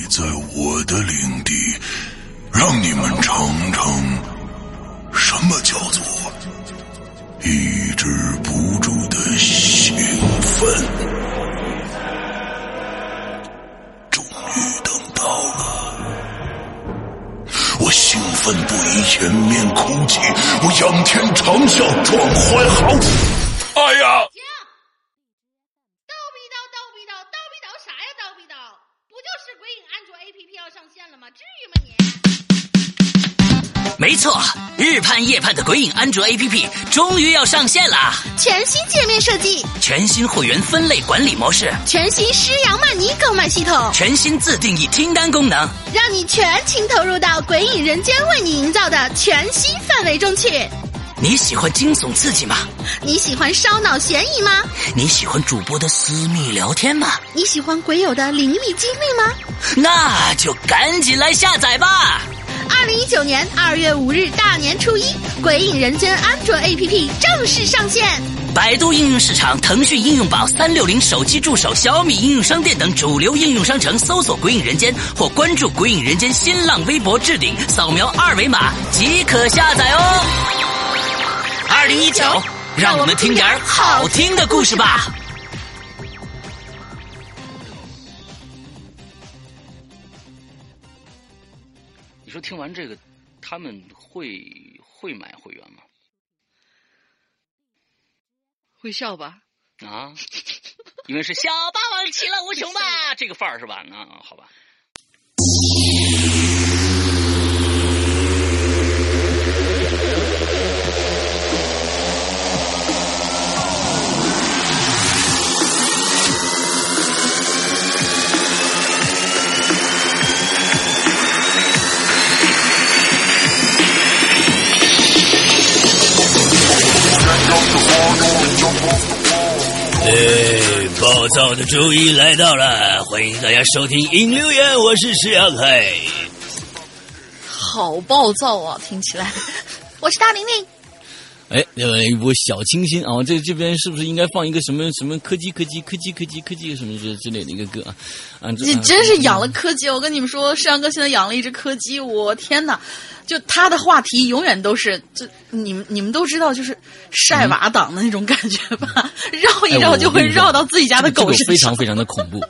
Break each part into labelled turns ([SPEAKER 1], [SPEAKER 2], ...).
[SPEAKER 1] 你在我的领地，让你们尝
[SPEAKER 2] 夜盼的鬼影安卓 APP 终于要上线啦！
[SPEAKER 3] 全新界面设计，
[SPEAKER 2] 全新会员分类管理模式，
[SPEAKER 3] 全新施阳曼尼购买系统，
[SPEAKER 2] 全新自定义清单功能，
[SPEAKER 3] 让你全情投入到鬼影人间为你营造的全新氛围中去。
[SPEAKER 2] 你喜欢惊悚刺激吗？
[SPEAKER 3] 你喜欢烧脑悬疑吗？
[SPEAKER 2] 你喜欢主播的私密聊天吗？
[SPEAKER 3] 你喜欢鬼友的灵异经历吗？
[SPEAKER 2] 那就赶紧来下载吧！
[SPEAKER 3] 二零一九年二月五日大年初一，《鬼影人间》安卓 APP 正式上线。
[SPEAKER 2] 百度应用市场、腾讯应用宝、三六零手机助手、小米应用商店等主流应用商城搜索“鬼影人间”或关注“鬼影人间”新浪微博置顶，扫描二维码即可下载哦。二零一九，让我们听点好听的故事吧。说听完这个，他们会会买会员吗？
[SPEAKER 4] 会笑吧？
[SPEAKER 2] 啊，因为是小霸王其乐无穷吧，这个范儿是吧？那，好吧。哎，暴躁的周一来到了，欢迎大家收听《引留言》，我是石阳海。
[SPEAKER 4] 好暴躁啊！听起来，
[SPEAKER 3] 我是大玲玲。
[SPEAKER 5] 哎，呃，一波小清新啊！这这边是不是应该放一个什么什么柯基柯基柯基柯基柯基什么之之类的一个歌啊？啊，
[SPEAKER 4] 你真是养了柯基！我跟你们说，石阳哥现在养了一只柯基，我天哪！就他的话题永远都是，就你们你们都知道，就是晒娃党的那种感觉吧？绕一绕就会绕到自己家的狗身上，
[SPEAKER 5] 非常非常的恐怖。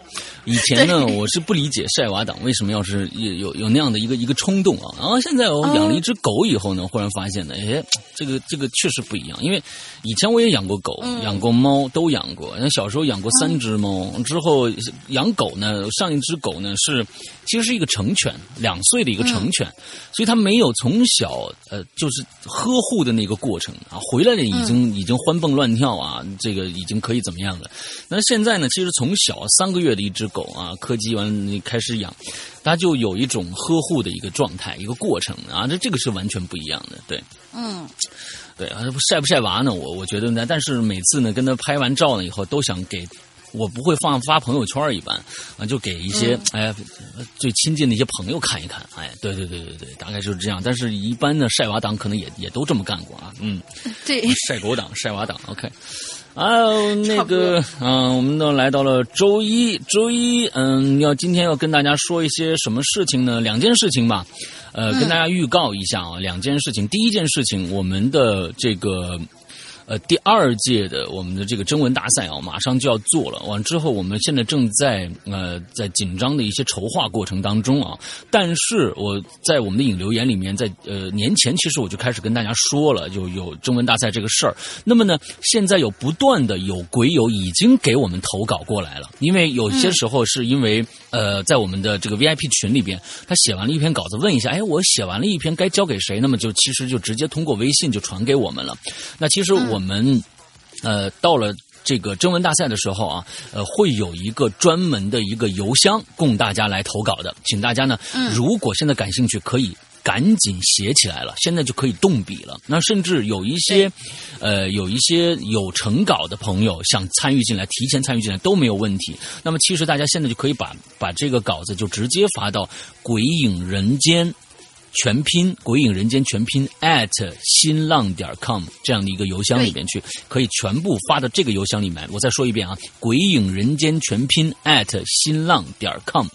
[SPEAKER 5] 以前呢，我是不理解晒娃党为什么要是有有有那样的一个一个冲动啊。然后现在我养了一只狗以后呢，忽然发现呢，哎，这个这个确实不一样。因为以前我也养过狗，养过猫，都养过。那小时候养过三只猫，之后养狗呢，上一只狗呢是其实是一个成犬，两岁的一个成犬，所以它没有从小呃就是呵护的那个过程啊，回来了已经已经欢蹦乱跳啊，这个已经可以怎么样了？那现在呢，其实从小三个月的一只狗啊，柯基完了开始养，它就有一种呵护的一个状态，一个过程啊，这这个是完全不一样的，对，
[SPEAKER 4] 嗯。
[SPEAKER 5] 对啊，晒不晒娃呢？我我觉得呢，但是每次呢跟他拍完照了以后，都想给，我不会放发朋友圈一般啊，就给一些哎最亲近的一些朋友看一看。哎，对对对对对，大概就是这样。但是一般的晒娃党可能也也都这么干过啊。嗯，
[SPEAKER 4] 对，
[SPEAKER 5] 晒狗党、晒娃党，OK。啊，那个，嗯，我们都来到了周一，周一，嗯，要今天要跟大家说一些什么事情呢？两件事情吧，呃，跟大家预告一下啊，两件事情。第一件事情，我们的这个。呃，第二届的我们的这个征文大赛啊，马上就要做了。完之后，我们现在正在呃在紧张的一些筹划过程当中啊。但是我在我们的引流言里面，在呃年前其实我就开始跟大家说了，就有征文大赛这个事儿。那么呢，现在有不断的有鬼友已经给我们投稿过来了，因为有些时候是因为呃在我们的这个 VIP 群里边，他写完了一篇稿子，问一下，哎，我写完了一篇该交给谁？那么就其实就直接通过微信就传给我们了。那其实我。我们，呃，到了这个征文大赛的时候啊，呃，会有一个专门的一个邮箱供大家来投稿的，请大家呢，如果现在感兴趣，可以赶紧写起来了，现在就可以动笔了。那甚至有一些，呃，有一些有成稿的朋友想参与进来，提前参与进来都没有问题。那么，其实大家现在就可以把把这个稿子就直接发到《鬼影人间》。全拼“鬼影人间”全拼 at 新浪点 com 这样的一个邮箱里面去，可以全部发到这个邮箱里面。我再说一遍啊，“鬼影人间”全拼 at 新浪点 com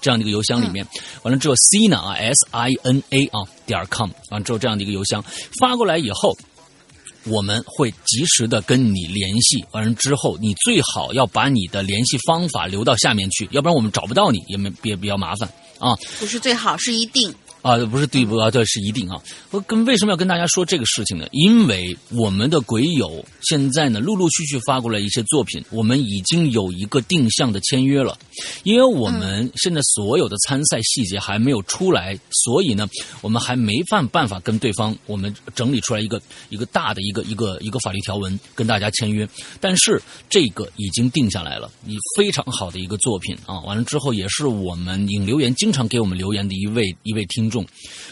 [SPEAKER 5] 这样的一个邮箱里面，完了之后 Sina 啊 S I N A 啊点 com 完了之后这样的一个邮箱发过来以后。我们会及时的跟你联系，完了之后，你最好要把你的联系方法留到下面去，要不然我们找不到你，也没别比较麻烦啊。
[SPEAKER 4] 不是最好，是一定。
[SPEAKER 5] 啊，不是对不啊？对，是一定啊。我跟为什么要跟大家说这个事情呢？因为我们的鬼友现在呢，陆陆续续发过来一些作品，我们已经有一个定向的签约了。因为我们现在所有的参赛细节还没有出来，所以呢，我们还没办办法跟对方我们整理出来一个一个大的一个一个一个法律条文跟大家签约。但是这个已经定下来了，你非常好的一个作品啊。完了之后，也是我们引留言经常给我们留言的一位一位听。众，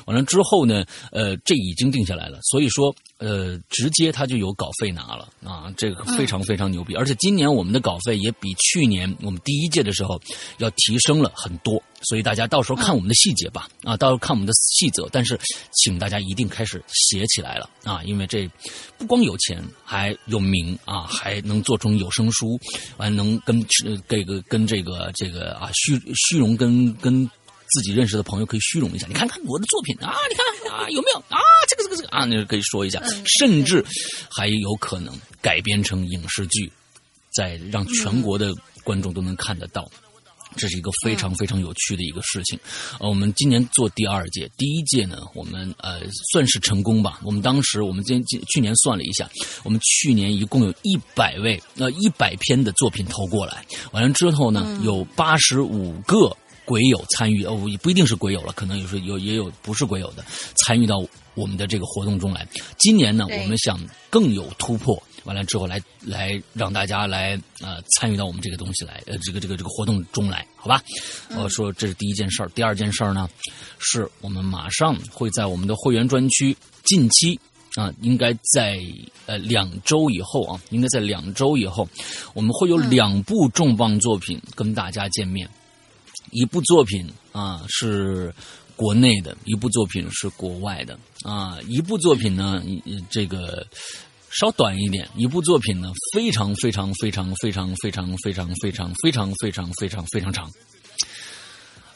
[SPEAKER 5] 完了之后呢，呃，这已经定下来了，所以说，呃，直接他就有稿费拿了啊，这个非常非常牛逼，而且今年我们的稿费也比去年我们第一届的时候要提升了很多，所以大家到时候看我们的细节吧，啊，到时候看我们的细则，但是请大家一定开始写起来了啊，因为这不光有钱，还有名啊，还能做成有声书，完能跟这个跟这个这个啊虚虚荣跟跟。自己认识的朋友可以虚荣一下，你看看我的作品啊，你看啊有没有啊这个这个这个啊，你可以说一下，甚至还有可能改编成影视剧，再让全国的观众都能看得到，这是一个非常非常有趣的一个事情。呃，我们今年做第二届，第一届呢，我们呃算是成功吧。我们当时我们今今去年算了一下，我们去年一共有一百位呃一百篇的作品投过来，完了之后呢，有八十五个。鬼友参与哦，也不一定是鬼友了，可能有时有也有不是鬼友的参与到我们的这个活动中来。今年呢，我们想更有突破，完了之后来来让大家来呃参与到我们这个东西来，呃这个这个这个活动中来，好吧？我说这是第一件事儿，第二件事儿呢，是我们马上会在我们的会员专区，近期啊，应该在呃两周以后啊，应该在两周以后，我们会有两部重磅作品跟大家见面。一部作品啊是国内的，一部作品是国外的啊。一部作品呢，这个稍短一点；一部作品呢，非常非常非常非常非常非常非常非常非常非常非常长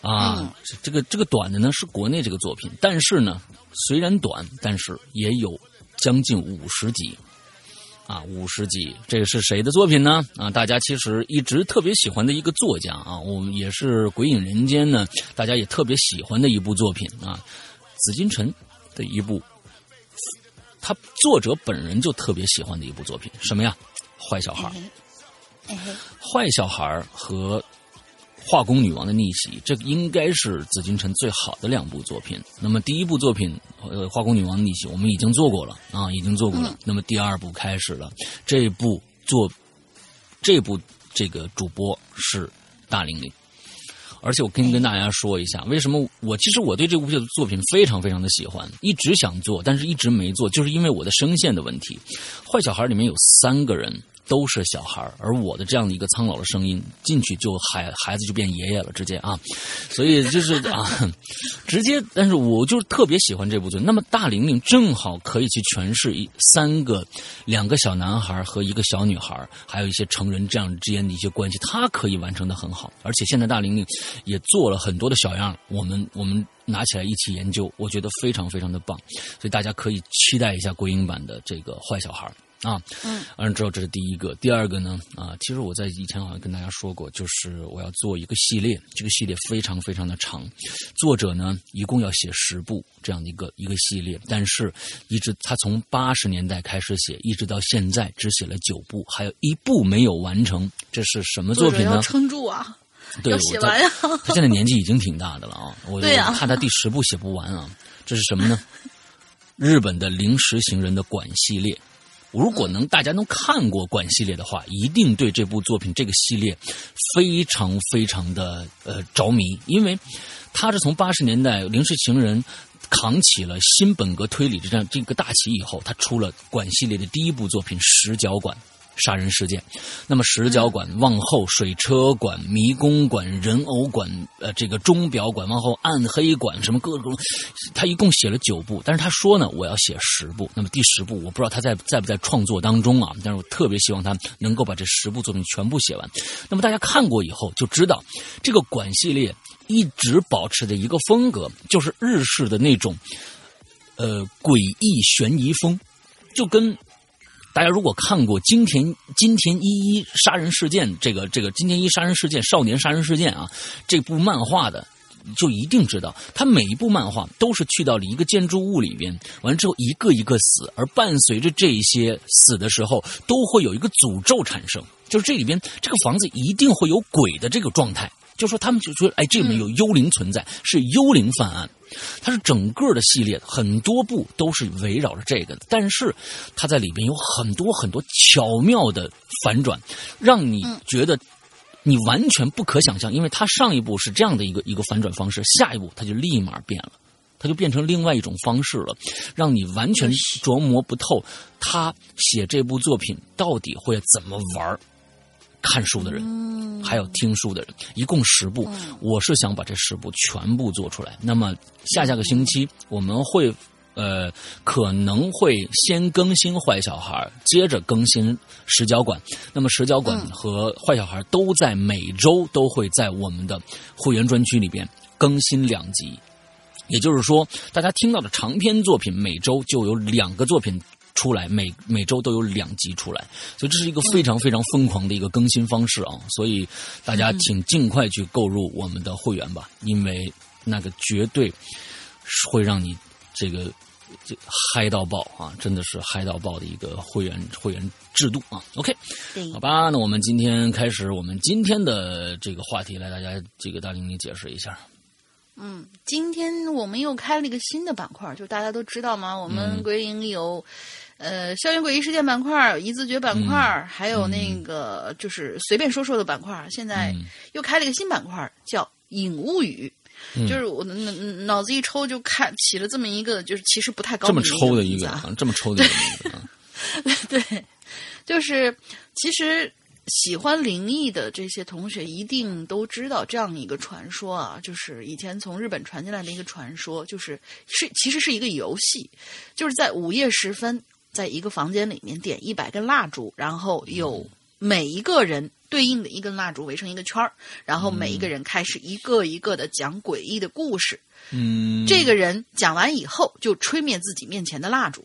[SPEAKER 5] 啊。这个这个短的呢是国内这个作品，但是呢虽然短，但是也有将近五十集。啊，五十集，这个是谁的作品呢？啊，大家其实一直特别喜欢的一个作家啊，我们也是《鬼影人间》呢，大家也特别喜欢的一部作品啊，紫金陈的一部，他作者本人就特别喜欢的一部作品，什么呀？坏小孩坏小孩和。化工女王的逆袭，这应该是紫禁城最好的两部作品。那么第一部作品，呃，化工女王逆袭，我们已经做过了啊，已经做过了。那么第二部开始了，这部做这部这个主播是大玲玲，而且我跟跟大家说一下，为什么我其实我对这部作品非常非常的喜欢，一直想做，但是一直没做，就是因为我的声线的问题。坏小孩里面有三个人。都是小孩而我的这样的一个苍老的声音进去就孩孩子就变爷爷了，直接啊，所以就是啊，直接。但是我就是特别喜欢这部剧。那么大玲玲正好可以去诠释一三个两个小男孩和一个小女孩，还有一些成人这样之间的一些关系，她可以完成的很好。而且现在大玲玲也做了很多的小样，我们我们拿起来一起研究，我觉得非常非常的棒。所以大家可以期待一下国英版的这个坏小孩。啊，嗯，完了之后这是第一个，第二个呢，啊，其实我在以前好像跟大家说过，就是我要做一个系列，这个系列非常非常的长，作者呢一共要写十部这样的一个一个系列，但是一直他从八十年代开始写，一直到现在只写了九部，还有一部没有完成，这是什么作品呢？
[SPEAKER 4] 撑住啊，
[SPEAKER 5] 对，
[SPEAKER 4] 写完呀，
[SPEAKER 5] 他现在年纪已经挺大的了啊，我怕他第十部写不完啊，这是什么呢？日本的临时行人的馆系列。如果能大家能看过管系列的话，一定对这部作品这个系列非常非常的呃着迷，因为他是从八十年代零式情人扛起了新本格推理这样这个大旗以后，他出了管系列的第一部作品《十角馆》杀人事件。那么石角馆、望后水车馆、迷宫馆、人偶馆、呃，这个钟表馆、往后暗黑馆，什么各种，他一共写了九部，但是他说呢，我要写十部。那么第十部我不知道他在在不在创作当中啊，但是我特别希望他能够把这十部作品全部写完。那么大家看过以后就知道，这个馆系列一直保持着一个风格，就是日式的那种，呃，诡异悬疑风，就跟。大家如果看过金田金田一一杀人事件这个这个金田一杀人事件少年杀人事件啊这部漫画的，就一定知道，他每一部漫画都是去到了一个建筑物里边，完了之后一个一个死，而伴随着这些死的时候，都会有一个诅咒产生，就是这里边这个房子一定会有鬼的这个状态。就说他们就觉得，哎，这里面有幽灵存在，是幽灵犯案。它是整个的系列，很多部都是围绕着这个的。但是它在里边有很多很多巧妙的反转，让你觉得你完全不可想象。因为它上一部是这样的一个一个反转方式，下一步它就立马变了，它就变成另外一种方式了，让你完全琢磨不透他写这部作品到底会怎么玩儿。看书的人，还有听书的人，一共十部。我是想把这十部全部做出来。那么下下个星期我们会，呃，可能会先更新坏小孩，接着更新石角馆。那么石角馆和坏小孩都在每周都会在我们的会员专区里边更新两集。也就是说，大家听到的长篇作品，每周就有两个作品。出来每每周都有两集出来，所以这是一个非常非常疯狂的一个更新方式啊！所以大家请尽快去购入我们的会员吧，因为那个绝对会让你这个这嗨到爆啊！真的是嗨到爆的一个会员会员制度啊！OK，好吧，那我们今天开始我们今天的这个话题，来大家这个大玲你解释一下。
[SPEAKER 4] 嗯，今天我们又开了一个新的板块，就大家都知道吗？我们鬼影有。呃，校园诡异事件板块、一字诀板块，还有那个就是随便说说的板块，现在又开了一个新板块，叫“影物语”。就是我脑脑子一抽就看起了这么一个，就是其实不太高
[SPEAKER 5] 这么抽的
[SPEAKER 4] 一
[SPEAKER 5] 个，这么抽的一个。
[SPEAKER 4] 对，就是其实喜欢灵异的这些同学一定都知道这样一个传说啊，就是以前从日本传进来的一个传说，就是是其实是一个游戏，就是在午夜时分。在一个房间里面点一百根蜡烛，然后有每一个人对应的一根蜡烛围成一个圈儿，然后每一个人开始一个一个的讲诡异的故事。
[SPEAKER 5] 嗯，
[SPEAKER 4] 这个人讲完以后就吹灭自己面前的蜡烛。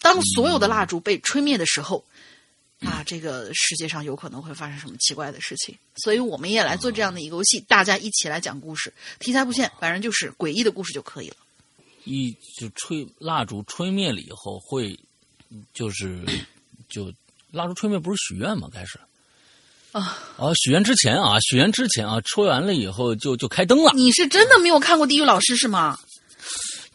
[SPEAKER 4] 当所有的蜡烛被吹灭的时候，啊，这个世界上有可能会发生什么奇怪的事情。所以我们也来做这样的一个游戏，大家一起来讲故事，题材不限，反正就是诡异的故事就可以了。
[SPEAKER 5] 一就吹蜡烛吹灭了以后会。就是，就蜡烛吹灭不是许愿吗？开始
[SPEAKER 4] 啊
[SPEAKER 5] 啊！许愿之前啊，许愿之前啊，吹完了以后就就开灯了。
[SPEAKER 4] 你是真的没有看过《地狱老师》是吗？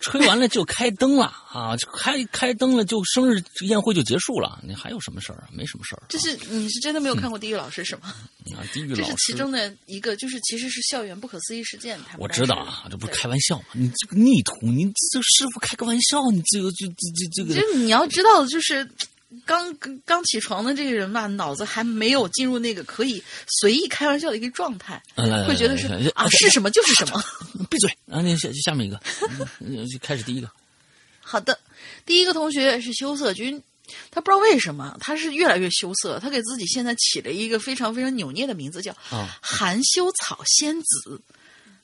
[SPEAKER 5] 吹完了就开灯了啊！开开灯了就生日宴会就结束了。你还有什么事儿啊？没什么事儿。
[SPEAKER 4] 这是你是真的没有看过《地狱老师》是吗？
[SPEAKER 5] 啊，地狱老师
[SPEAKER 4] 这是其中的一个，就是其实是校园不可思议事件。
[SPEAKER 5] 我知道啊，这不是开玩笑吗？你这个逆徒，你这师傅开个玩笑，你这个就这这这个。
[SPEAKER 4] 就你要知道，就是刚刚起床的这个人吧，脑子还没有进入那个可以随意开玩笑的一个状态，会觉得是啊，是什么就是什么。
[SPEAKER 5] 闭嘴！然后你下下面一个，就开始第一个。
[SPEAKER 4] 好的，第一个同学是羞涩君，他不知道为什么他是越来越羞涩，他给自己现在起了一个非常非常扭捏的名字，叫含羞草仙子。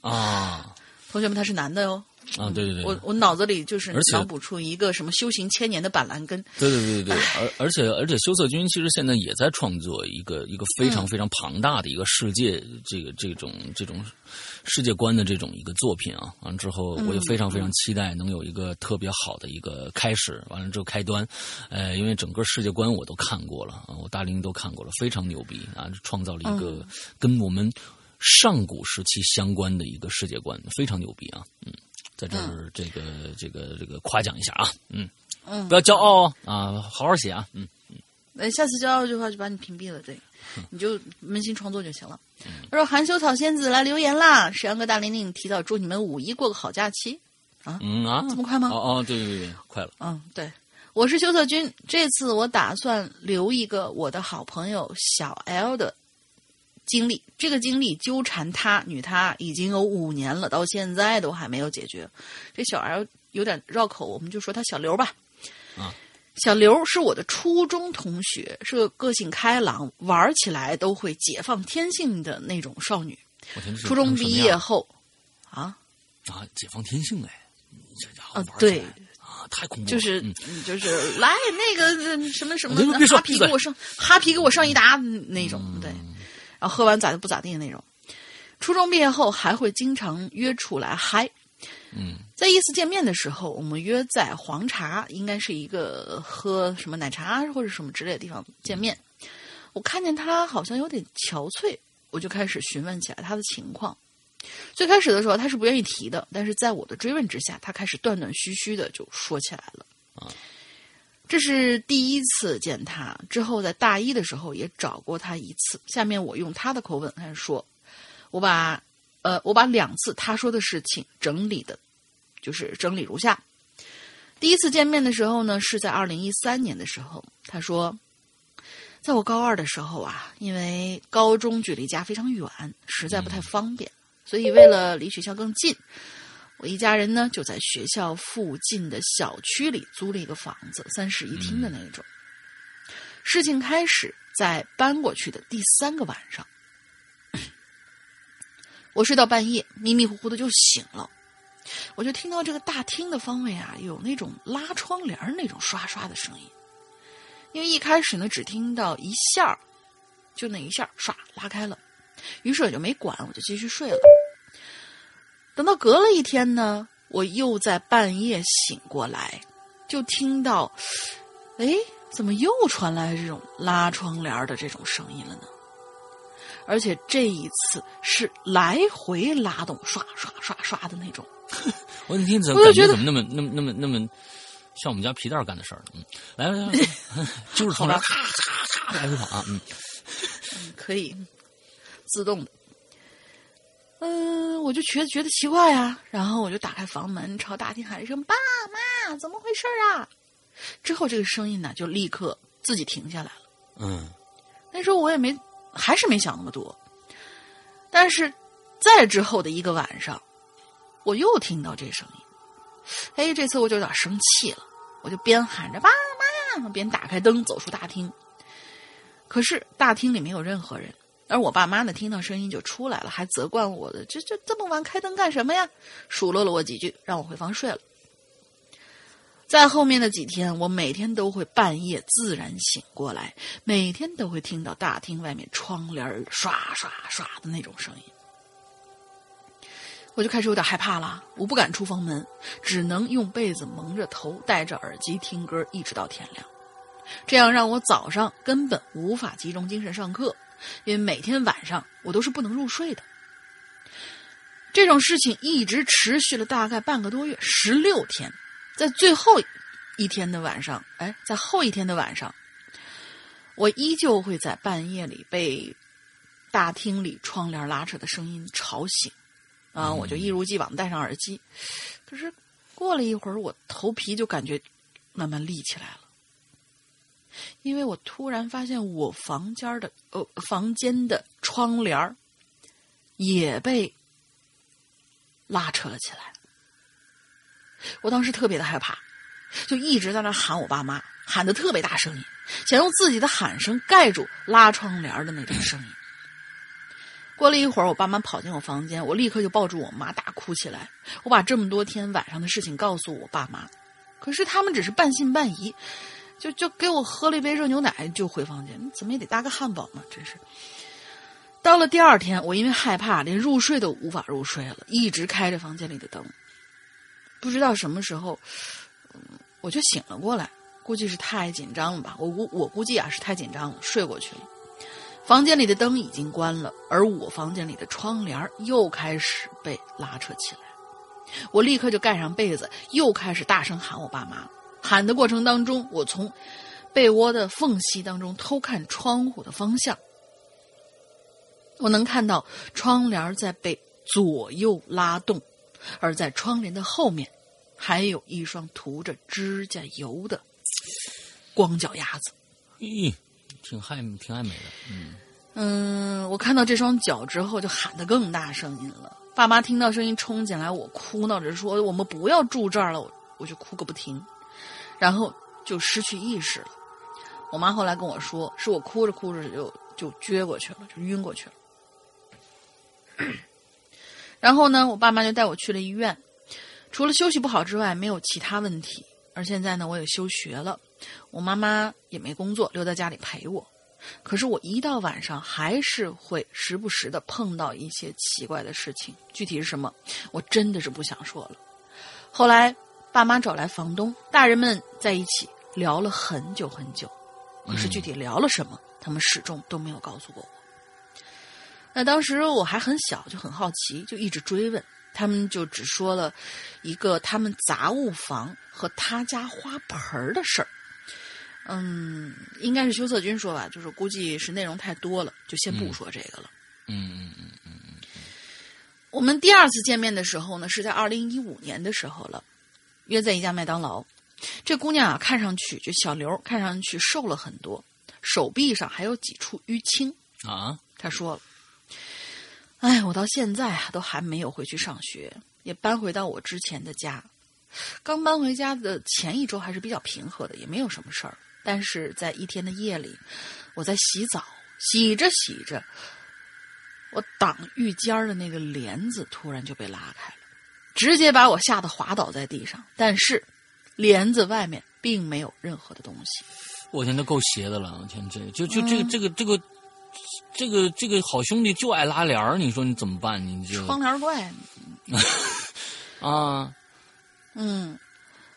[SPEAKER 5] 啊，
[SPEAKER 4] 同学们，他是男的哟。
[SPEAKER 5] 啊，对对对，
[SPEAKER 4] 我我脑子里就是脑补出一个什么修行千年的板蓝根。
[SPEAKER 5] 对对对对对，而而且而且，羞涩君其实现在也在创作一个一个非常非常庞大的一个世界，这个这种这种世界观的这种一个作品啊。完了之后，我也非常非常期待能有一个特别好的一个开始。完了之后开端，呃，因为整个世界观我都看过了啊，我大林都看过了，非常牛逼啊，创造了一个跟我们上古时期相关的一个世界观，非常牛逼啊，嗯。在这儿，这个这个这个夸奖一下啊，嗯
[SPEAKER 4] 嗯，
[SPEAKER 5] 不要骄傲哦啊，好好写啊，嗯。嗯，
[SPEAKER 4] 那下次骄傲的话就把你屏蔽了，对，你就扪心创作就行了。他说：“含羞草仙子来留言啦，沈阳哥大玲玲提到祝你们五一过个好假期。啊，
[SPEAKER 5] 嗯啊，
[SPEAKER 4] 这么快吗？
[SPEAKER 5] 哦哦，对对对，快了，
[SPEAKER 4] 嗯，对，我是修策君，这次我打算留一个我的好朋友小 L 的经历。这个经历纠缠他女他已经有五年了，到现在都还没有解决。这小 L 有点绕口，我们就说他小刘吧。
[SPEAKER 5] 啊，
[SPEAKER 4] 小刘是我的初中同学，是个个性开朗、玩起来都会解放天性的那种少女。初中毕业后，啊，
[SPEAKER 5] 啊，解放天性哎，这家伙
[SPEAKER 4] 啊
[SPEAKER 5] 玩起来。
[SPEAKER 4] 对。
[SPEAKER 5] 啊，太恐怖了，
[SPEAKER 4] 就是就是来那个呃什么什么哈皮给我上哈皮给我上一打那种，对，然后喝完咋的不咋地的那种。初中毕业后还会经常约出来嗨。
[SPEAKER 5] 嗯
[SPEAKER 4] 在一次见面的时候，我们约在黄茶，应该是一个喝什么奶茶或者什么之类的地方见面。我看见他好像有点憔悴，我就开始询问起来他的情况。最开始的时候他是不愿意提的，但是在我的追问之下，他开始断断续续的就说起来了。这是第一次见他，之后在大一的时候也找过他一次。下面我用他的口吻开始说，我把呃我把两次他说的事情整理的，就是整理如下。第一次见面的时候呢，是在二零一三年的时候，他说，在我高二的时候啊，因为高中距离家非常远，实在不太方便，所以为了离学校更近，我一家人呢就在学校附近的小区里租了一个房子，三室一厅的那种。事情开始在搬过去的第三个晚上，我睡到半夜，迷迷糊糊的就醒了，我就听到这个大厅的方位啊，有那种拉窗帘儿那种刷刷的声音。因为一开始呢，只听到一下儿，就那一下儿唰拉开了，于是我就没管，我就继续睡了。等到隔了一天呢，我又在半夜醒过来，就听到，哎，怎么又传来这种拉窗帘的这种声音了呢？而且这一次是来回拉动，刷刷刷刷的那种。
[SPEAKER 5] 我那天怎么感觉怎么那么那么那么那么像我们家皮蛋干的事儿？嗯，来来来，来 就是窗帘咔咔咔来回跑啊，嗯
[SPEAKER 4] 可以自动的。嗯、我就觉得觉得奇怪啊，然后我就打开房门，朝大厅喊一声“爸妈，怎么回事啊？”之后这个声音呢，就立刻自己停下来了。
[SPEAKER 5] 嗯
[SPEAKER 4] 那时候我也没，还是没想那么多。但是再之后的一个晚上，我又听到这声音，哎，这次我就有点生气了，我就边喊着“爸妈”，边打开灯走出大厅。可是大厅里没有任何人，而我爸妈呢，听到声音就出来了，还责怪我的：“这这这么晚开灯干什么呀？”数落了我几句，让我回房睡了。在后面的几天，我每天都会半夜自然醒过来，每天都会听到大厅外面窗帘儿刷刷刷的那种声音，我就开始有点害怕了。我不敢出房门，只能用被子蒙着头，戴着耳机听歌，一直到天亮。这样让我早上根本无法集中精神上课，因为每天晚上我都是不能入睡的。这种事情一直持续了大概半个多月，十六天。在最后一天的晚上，哎，在后一天的晚上，我依旧会在半夜里被大厅里窗帘拉扯的声音吵醒，啊，我就一如既往戴上耳机。可是过了一会儿，我头皮就感觉慢慢立起来了，因为我突然发现我房间的呃房间的窗帘儿也被拉扯了起来。我当时特别的害怕，就一直在那喊我爸妈，喊的特别大声音，想用自己的喊声盖住拉窗帘的那种声音。过了一会儿，我爸妈跑进我房间，我立刻就抱住我妈大哭起来。我把这么多天晚上的事情告诉我爸妈，可是他们只是半信半疑，就就给我喝了一杯热牛奶就回房间，怎么也得搭个汉堡嘛，真是。到了第二天，我因为害怕，连入睡都无法入睡了，一直开着房间里的灯。不知道什么时候，我就醒了过来，估计是太紧张了吧。我估我估计啊是太紧张了，睡过去了。房间里的灯已经关了，而我房间里的窗帘又开始被拉扯起来。我立刻就盖上被子，又开始大声喊我爸妈。喊的过程当中，我从被窝的缝隙当中偷看窗户的方向，我能看到窗帘在被左右拉动。而在窗帘的后面，还有一双涂着指甲油的光脚丫子。
[SPEAKER 5] 咦，挺爱挺爱美的，嗯
[SPEAKER 4] 嗯，我看到这双脚之后，就喊得更大声音了。爸妈听到声音冲进来，我哭闹着说：“我们不要住这儿了。”我我就哭个不停，然后就失去意识了。我妈后来跟我说，是我哭着哭着就就撅过去了，就晕过去了。然后呢，我爸妈就带我去了医院，除了休息不好之外，没有其他问题。而现在呢，我也休学了，我妈妈也没工作，留在家里陪我。可是我一到晚上，还是会时不时的碰到一些奇怪的事情。具体是什么，我真的是不想说了。后来，爸妈找来房东，大人们在一起聊了很久很久。可是具体聊了什么，他们始终都没有告诉过我。那当时我还很小，就很好奇，就一直追问。他们就只说了一个他们杂物房和他家花盆的事儿。嗯，应该是修策君说吧，就是估计是内容太多了，就先不说这个了。
[SPEAKER 5] 嗯嗯嗯嗯嗯。
[SPEAKER 4] 我们第二次见面的时候呢，是在二零一五年的时候了，约在一家麦当劳。这姑娘啊，看上去就小刘，看上去瘦了很多，手臂上还有几处淤青
[SPEAKER 5] 啊。
[SPEAKER 4] 她说了。哎，我到现在啊都还没有回去上学，也搬回到我之前的家。刚搬回家的前一周还是比较平和的，也没有什么事儿。但是在一天的夜里，我在洗澡，洗着洗着，我挡浴间的那个帘子突然就被拉开了，直接把我吓得滑倒在地上。但是帘子外面并没有任何的东西。
[SPEAKER 5] 我天，那够邪的了！我天，这就就这个这个这个。这个这个好兄弟就爱拉帘儿，你说你怎么办？你这
[SPEAKER 4] 窗帘怪
[SPEAKER 5] 啊，
[SPEAKER 4] 嗯，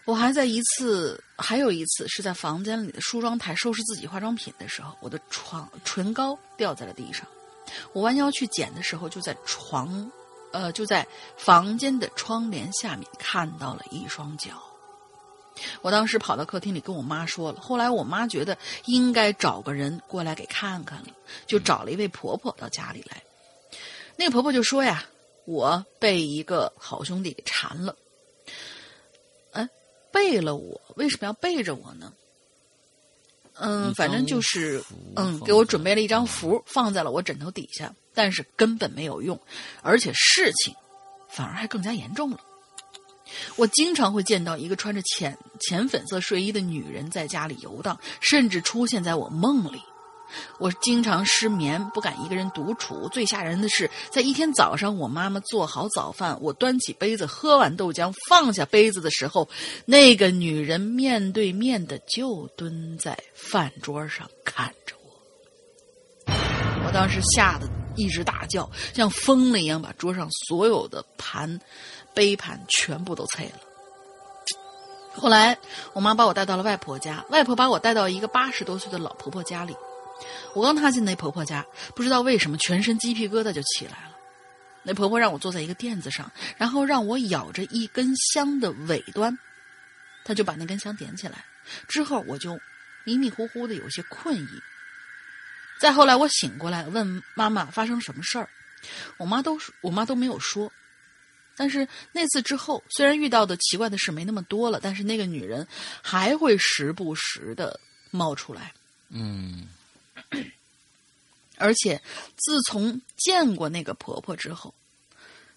[SPEAKER 4] 我还在一次，还有一次是在房间里的梳妆台收拾自己化妆品的时候，我的床唇膏掉在了地上，我弯腰去捡的时候，就在床，呃，就在房间的窗帘下面看到了一双脚。我当时跑到客厅里跟我妈说了，后来我妈觉得应该找个人过来给看看了，就找了一位婆婆到家里来。那个婆婆就说呀：“我被一个好兄弟给缠了。”哎，背了我，为什么要背着我呢？嗯，反正就是嗯，给我准备了一张符，放在了我枕头底下，但是根本没有用，而且事情反而还更加严重了。我经常会见到一个穿着浅浅粉色睡衣的女人在家里游荡，甚至出现在我梦里。我经常失眠，不敢一个人独处。最吓人的是，在一天早上，我妈妈做好早饭，我端起杯子喝完豆浆，放下杯子的时候，那个女人面对面的就蹲在饭桌上看着我。我当时吓得一直大叫，像疯了一样，把桌上所有的盘。杯盘全部都碎了。后来，我妈把我带到了外婆家，外婆把我带到一个八十多岁的老婆婆家里。我刚踏进那婆婆家，不知道为什么全身鸡皮疙瘩就起来了。那婆婆让我坐在一个垫子上，然后让我咬着一根香的尾端，她就把那根香点起来。之后我就迷迷糊糊的有些困意。再后来我醒过来，问妈妈发生什么事儿，我妈都我妈都没有说。但是那次之后，虽然遇到的奇怪的事没那么多了，但是那个女人还会时不时的冒出来。
[SPEAKER 5] 嗯，
[SPEAKER 4] 而且自从见过那个婆婆之后，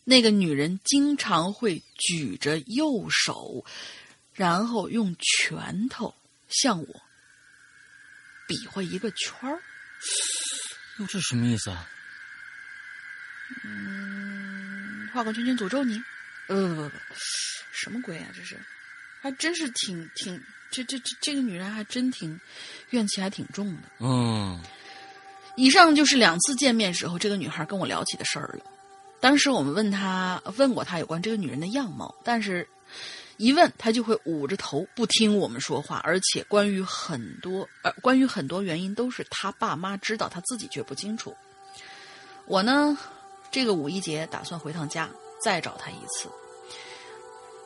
[SPEAKER 4] 那个女人经常会举着右手，然后用拳头向我比划一个圈儿。
[SPEAKER 5] 哟，这什么意思啊？
[SPEAKER 4] 嗯。画个圈圈诅咒你？呃不不不，什么鬼啊！这是，还真是挺挺，这这这这个女人还真挺怨气还挺重的。
[SPEAKER 5] 嗯，
[SPEAKER 4] 以上就是两次见面时候这个女孩跟我聊起的事儿了。当时我们问她问过她有关这个女人的样貌，但是一问她就会捂着头不听我们说话，而且关于很多呃关于很多原因都是她爸妈知道，她自己却不清楚。我呢？这个五一节打算回趟家再找她一次。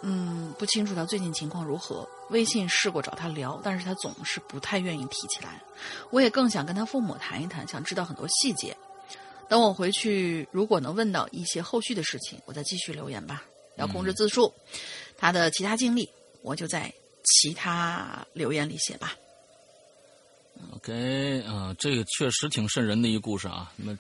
[SPEAKER 4] 嗯，不清楚他最近情况如何。微信试过找他聊，但是他总是不太愿意提起来。我也更想跟他父母谈一谈，想知道很多细节。等我回去，如果能问到一些后续的事情，我再继续留言吧。要控制字数。他的其他经历，我就在其他留言里写吧。
[SPEAKER 5] OK 啊，这个确实挺瘆人的一个故事啊。那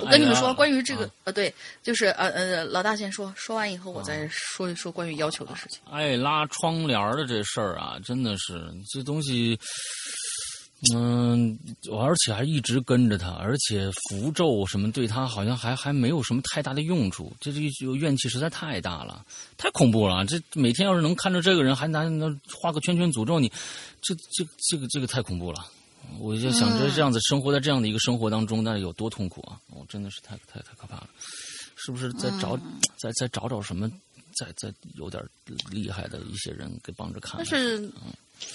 [SPEAKER 4] 我跟你们说，关于这个
[SPEAKER 5] 啊
[SPEAKER 4] 呃，对，就是呃呃，老大先说，说完以后我再说一说关于要求的事情。
[SPEAKER 5] 爱拉窗帘的这事儿啊，真的是这东西，嗯，而且还一直跟着他，而且符咒什么对他好像还还没有什么太大的用处，这这个怨气实在太大了，太恐怖了。这每天要是能看着这个人，还拿能画个圈圈诅咒你，这这这个这个太恐怖了。我就想着这样子生活在这样的一个生活当中，那有多痛苦啊！我、真的是太太太可怕了。是不是再找、再再找找什么，再再有点厉害的一些人给帮着看看？
[SPEAKER 4] 但是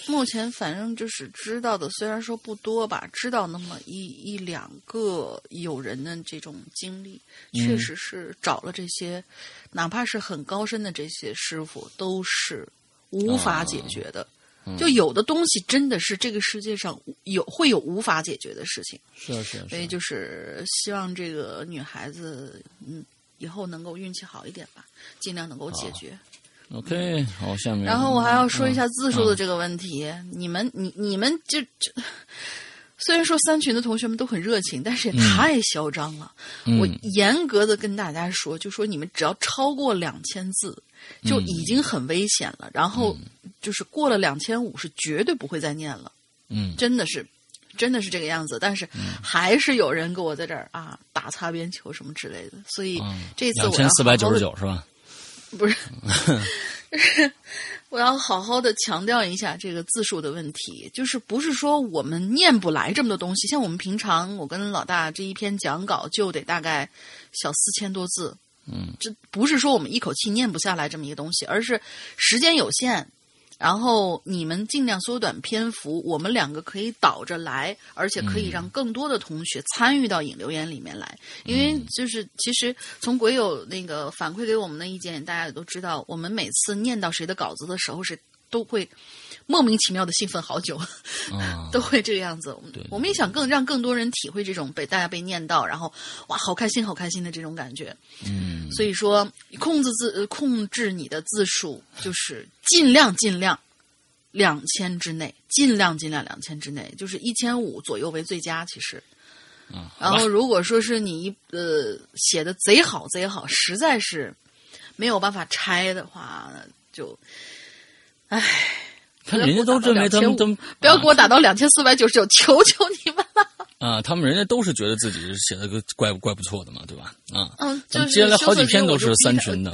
[SPEAKER 4] 目前反正就是知道的，虽然说不多吧，知道那么一一两个有人的这种经历，确实是找了这些，哪怕是很高深的这些师傅，都是无法解决的。就有的东西真的是这个世界上有会有无法解决的事情，
[SPEAKER 5] 是啊是啊
[SPEAKER 4] 所以就是希望这个女孩子，嗯，以后能够运气好一点吧，尽量能够解决。
[SPEAKER 5] OK，好，下面
[SPEAKER 4] 然后我还要说一下
[SPEAKER 5] 嗯
[SPEAKER 4] 字数的这个问题，你们你你们就就。虽然说三群的同学们都很热情，但是也太嚣张了。
[SPEAKER 5] 嗯
[SPEAKER 4] 我严格的跟大家说，就说你们只要超过两千字，就已经很危险了。然后就是过了两千五，是绝对不会再念了。
[SPEAKER 5] 嗯
[SPEAKER 4] 真的是，真的是这个样子。但是还是有人给我在这儿啊打擦边球什么之类的，所以这次我
[SPEAKER 5] 千四百九十九是吧？
[SPEAKER 4] 不是 我要好好的强调一下这个字数的问题，就是不是说我们念不来这么多东西，像我们平常我跟老大这一篇讲稿就得大概小四千多字，
[SPEAKER 5] 嗯，
[SPEAKER 4] 这不是说我们一口气念不下来这么一个东西，而是时间有限。然后你们尽量缩短篇幅，我们两个可以倒着来，而且可以让更多的同学参与到引流言里面来。因为就是其实从鬼友那个反馈给我们的意见，大家也都知道，我们每次念到谁的稿子的时候是都会莫名其妙的兴奋好久，
[SPEAKER 5] 啊，
[SPEAKER 4] 都会这个样子。我们
[SPEAKER 5] 对
[SPEAKER 4] 我们也想更让更多人体会这种被大家被念到，然后哇好开心好开心的这种感觉。
[SPEAKER 5] 嗯
[SPEAKER 4] 所以说，控制字呃控制你的字数，就是尽量尽量两千之内，尽量尽量两千之内，就是一千五左右为最佳。其实，
[SPEAKER 5] 嗯，
[SPEAKER 4] 然后如果说是你一呃写的贼好贼好，实在是没有办法拆的话，就唉，
[SPEAKER 5] 看人家都认为他们都
[SPEAKER 4] 不要给我打到两千四百九十九，求求你们了。
[SPEAKER 5] 啊，他们人家都是觉得自己写的个怪怪不错的嘛，对吧？啊，
[SPEAKER 4] 嗯，就是
[SPEAKER 5] 接下来好几篇都是三群的。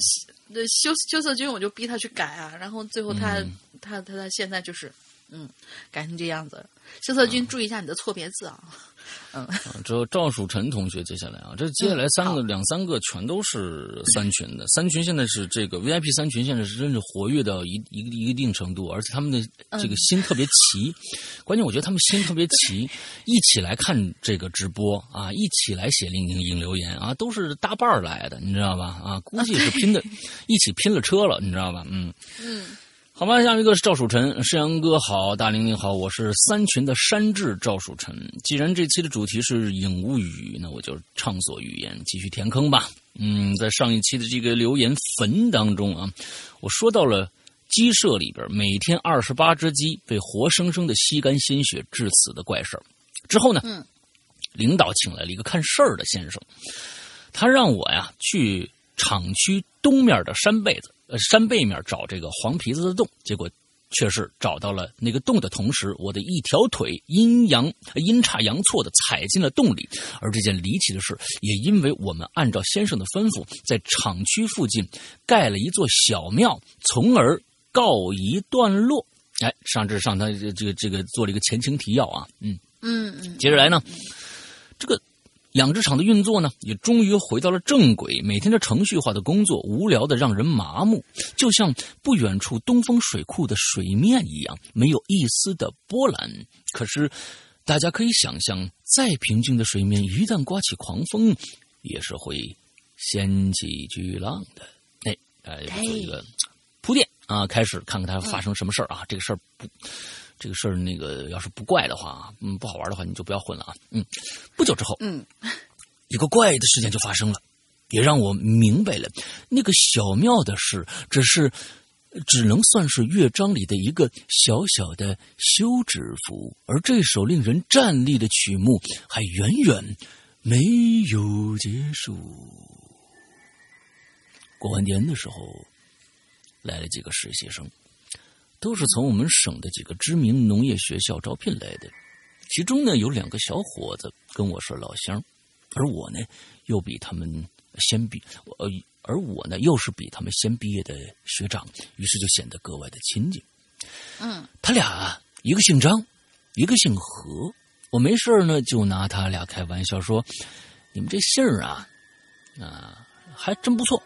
[SPEAKER 4] 那羞羞涩君，我就逼他去改啊，然后最后他、
[SPEAKER 5] 嗯
[SPEAKER 4] 他他他现在就是嗯改成这样子。羞涩君，注意一下你的错别字啊。
[SPEAKER 5] 啊，之后赵曙晨同学接下来啊，这接下来三个、两三个全都是三群的，三群现在是这个 VIP 三群现在是真是活跃到一一个一定程度，而且他们的这个心特别齐，关键我觉得他们心特别齐，一起来看这个直播啊，一起来写引引留言啊，都是搭伴儿来的，你知道吧？啊，估计是拼的，一起拼了车了，你知道吧？嗯。
[SPEAKER 4] 嗯，
[SPEAKER 5] 好吧，下面一个是赵蜀臣，世阳哥好，大玲玲好，我是三群的山治赵蜀臣。既然这期的主题是影物语，那我就畅所欲言，继续填坑吧。嗯，在上一期的这个留言坟当中啊，我说到了鸡舍里边每天二十八只鸡被活生生的吸干鲜血致死的怪事儿。之后呢，
[SPEAKER 4] 嗯，
[SPEAKER 5] 领导请来了一个看事儿的先生，他让我呀去厂区东面的山背子，呃，山背面找这个黄皮子的洞，结果却是找到了那个洞的同时，我的一条腿阴阳呃阴差阳错的踩进了洞里。而这件离奇的事，也因为我们按照先生的吩咐，在厂区附近盖了一座小庙，从而告一段落。哎，上至上他这这个这个做了一个前情提要啊，嗯。
[SPEAKER 4] 嗯嗯，
[SPEAKER 5] 接着来呢，这个养殖场的运作呢，也终于回到了正轨。每天的程序化的工作，无聊的让人麻木，就像不远处东风水库的水面一样，没有一丝的波澜。可是，大家可以想象，再平静的水面，一旦刮起狂风，也是会掀起巨浪的。哎，哎，做一个铺垫啊，开始看看它发生什么事儿啊。这个事儿不。这个事儿，那个要是不怪的话，嗯，不好玩的话，你就不要混了啊。嗯，不久之后，
[SPEAKER 4] 嗯，
[SPEAKER 5] 一个怪的事件就发生了，也让我明白了那个小庙的事只是只能算是乐章里的一个小小的休止符，而这首令人站立的曲目还远远没有结束。过完年的时候，来了几个实习生，都是从我们省的几个知名农业学校招聘来的。其中呢，有两个小伙子跟我是老乡，而我呢，又比他们先毕，呃，而我呢，又是比他们先毕业的学长，于是就显得格外的亲近。
[SPEAKER 4] 嗯，
[SPEAKER 5] 他俩一个姓张，一个姓何。我没事呢，就拿他俩开玩笑说：“你们这姓儿啊，啊，还真不错，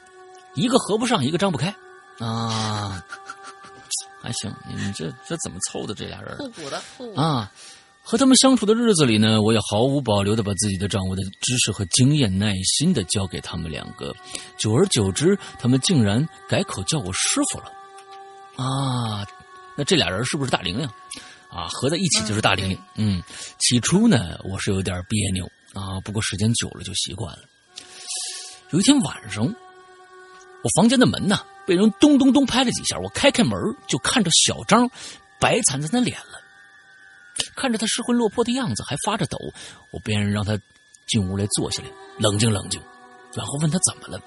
[SPEAKER 5] 一个合不上，一个张不开啊，还行。你们这这怎么凑的这俩人？
[SPEAKER 4] 互补的，互补。
[SPEAKER 5] 啊，和他们相处的日子里呢，我也毫无保留的把自己的掌握的知识和经验耐心的交给他们两个。久而久之，他们竟然改口叫我师傅了。啊，那这俩人是不是大玲玲？啊，合在一起就是大玲玲。嗯，起初呢，我是有点别扭啊，不过时间久了就习惯了。有一天晚上，我房间的门呢被人咚咚咚拍了几下，我开开门就看着小张白惨惨的脸了。看着他失魂落魄的样子，还发着抖，我便让他进屋来坐下来，冷静冷静，然后问他怎么了。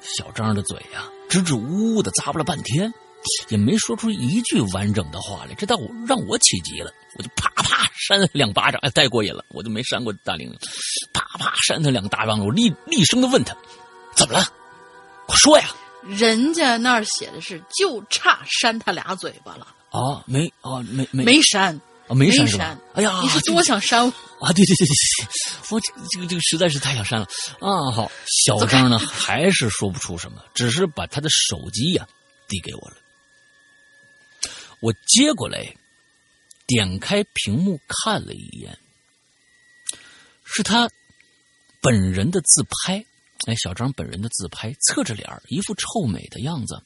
[SPEAKER 5] 小张的嘴呀、支支吾吾的咂巴了半天，也没说出一句完整的话来，这倒让我起急了，我就啪啪扇他两巴掌，哎，太过瘾了，我就没扇过大玲玲，啪啪扇他两个大巴掌，我厉厉声的问他，怎么了？快说呀！
[SPEAKER 4] 人家那儿写的是就差扇他俩嘴巴了，
[SPEAKER 5] 啊，没啊，没没
[SPEAKER 4] 没扇，
[SPEAKER 5] 啊，没扇
[SPEAKER 4] 没
[SPEAKER 5] 是吧
[SPEAKER 4] 扇？
[SPEAKER 5] 哎呀，
[SPEAKER 4] 你是多想扇我？
[SPEAKER 5] 啊，对对对对对，我这这个这个实在是太想删了啊！好，小张呢还是说不出什么，只是把他的手机呀、递给我了。我接过来，点开屏幕看了一眼，是他本人的自拍。哎，小张本人的自拍，侧着脸一副臭美的样子，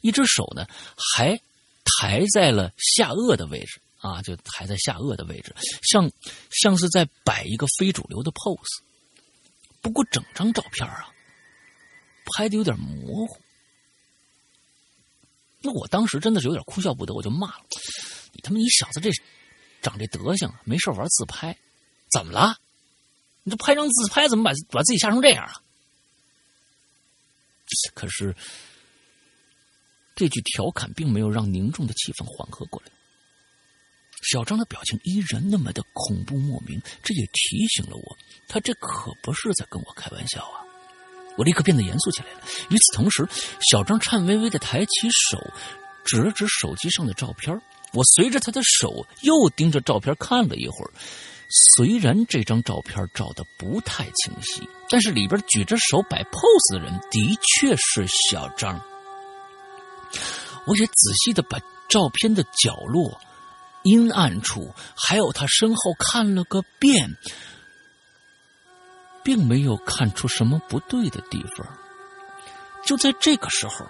[SPEAKER 5] 一只手呢还抬在了下颚的位置。啊，就抬在下颚的位置，像像是在摆一个非主流的 pose。不过整张照片啊，拍的有点模糊。那我当时真的是有点哭笑不得，我就骂了：“你他妈你小子这长这德行，没事玩自拍，怎么了？你这拍张自拍怎么把把自己吓成这样啊？”可是这句调侃并没有让凝重的气氛缓和过来。小张的表情依然那么的恐怖莫名，这也提醒了我，他这可不是在跟我开玩笑啊！我立刻变得严肃起来了。与此同时，小张颤巍巍的抬起手，指了指手机上的照片。我随着他的手又盯着照片看了一会儿。虽然这张照片照的不太清晰，但是里边举着手摆 pose 的人的确是小张。我也仔细的把照片的角落。阴暗处，还有他身后看了个遍，并没有看出什么不对的地方。就在这个时候，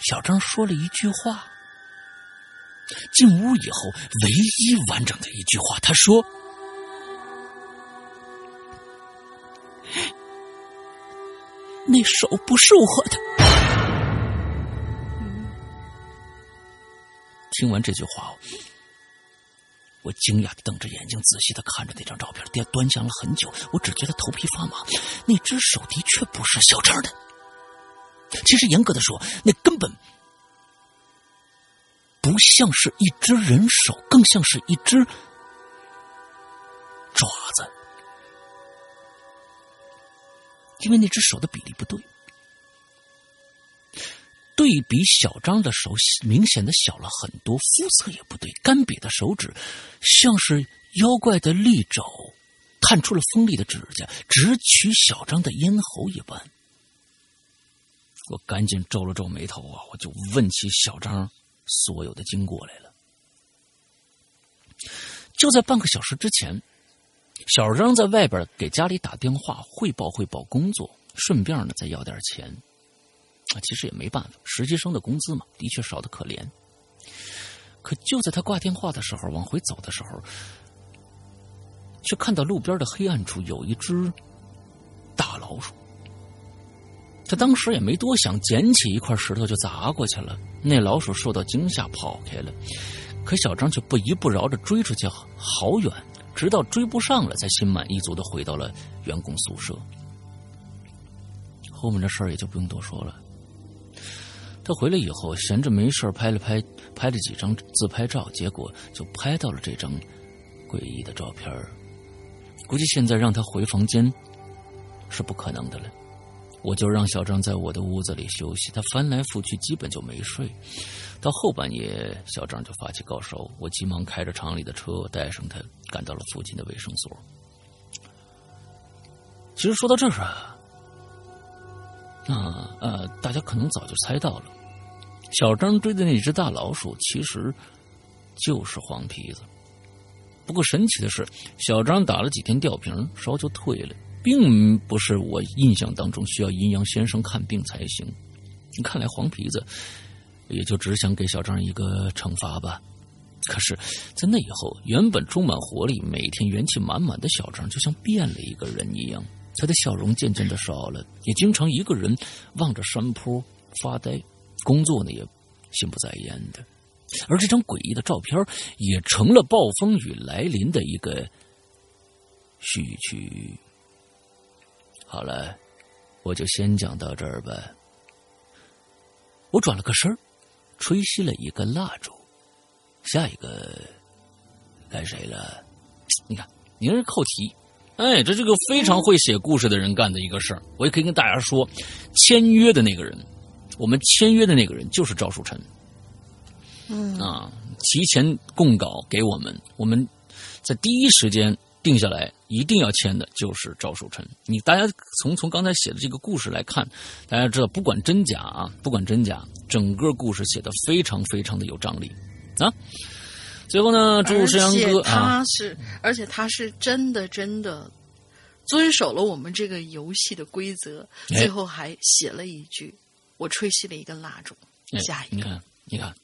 [SPEAKER 5] 小张说了一句话。进屋以后，唯一完整的一句话，他说：“那手不是我的。”听完这句话，我惊讶的瞪着眼睛，仔细的看着那张照片，端端详了很久。我只觉得头皮发麻，那只手的确不是小张的。其实严格的说，那根本不像是一只人手，更像是一只爪子，因为那只手的比例不对。对比小张的手明显的小了很多，肤色也不对，干瘪的手指像是妖怪的利爪，探出了锋利的指甲，直取小张的咽喉一般。我赶紧皱了皱眉头啊，我就问起小张所有的经过来了。就在半个小时之前，小张在外边给家里打电话汇报汇报工作，顺便呢再要点钱。啊，其实也没办法，实习生的工资嘛，的确少的可怜。可就在他挂电话的时候，往回走的时候，却看到路边的黑暗处有一只大老鼠。他当时也没多想，捡起一块石头就砸过去了。那老鼠受到惊吓跑开了，可小张却不依不饶的追出去好远，直到追不上了，才心满意足的回到了员工宿舍。后面的事儿也就不用多说了。他回来以后，闲着没事拍了拍，拍了几张自拍照，结果就拍到了这张诡异的照片估计现在让他回房间是不可能的了。我就让小张在我的屋子里休息，他翻来覆去，基本就没睡。到后半夜，小张就发起高烧，我急忙开着厂里的车带上他，赶到了附近的卫生所。其实说到这儿啊。那呃，大家可能早就猜到了，小张追的那只大老鼠其实就是黄皮子。不过神奇的是，小张打了几天吊瓶，烧就退了，并不是我印象当中需要阴阳先生看病才行。看来黄皮子也就只想给小张一个惩罚吧。可是，在那以后，原本充满活力、每天元气满满的小张，就像变了一个人一样。他的笑容渐渐的少了，也经常一个人望着山坡发呆，工作呢也心不在焉的。而这张诡异的照片也成了暴风雨来临的一个序曲。好了，我就先讲到这儿吧。我转了个身吹熄了一个蜡烛。下一个该谁了？你看，您是扣题。哎，这是个非常会写故事的人干的一个事儿。我也可以跟大家说，签约的那个人，我们签约的那个人就是赵树臣。
[SPEAKER 4] 嗯
[SPEAKER 5] 啊，提前供稿给我们，我们在第一时间定下来，一定要签的就是赵守臣。你大家从从刚才写的这个故事来看，大家知道，不管真假啊，不管真假，整个故事写的非常非常的有张力啊。最后呢，祝石阳哥啊，
[SPEAKER 4] 他是，而且他是真的真的遵守了我们这个游戏的规则，
[SPEAKER 5] 哎
[SPEAKER 4] 最后还写了一句：“我吹熄了一根蜡烛。”
[SPEAKER 5] 哎
[SPEAKER 4] 下一个，
[SPEAKER 5] 你看，你看。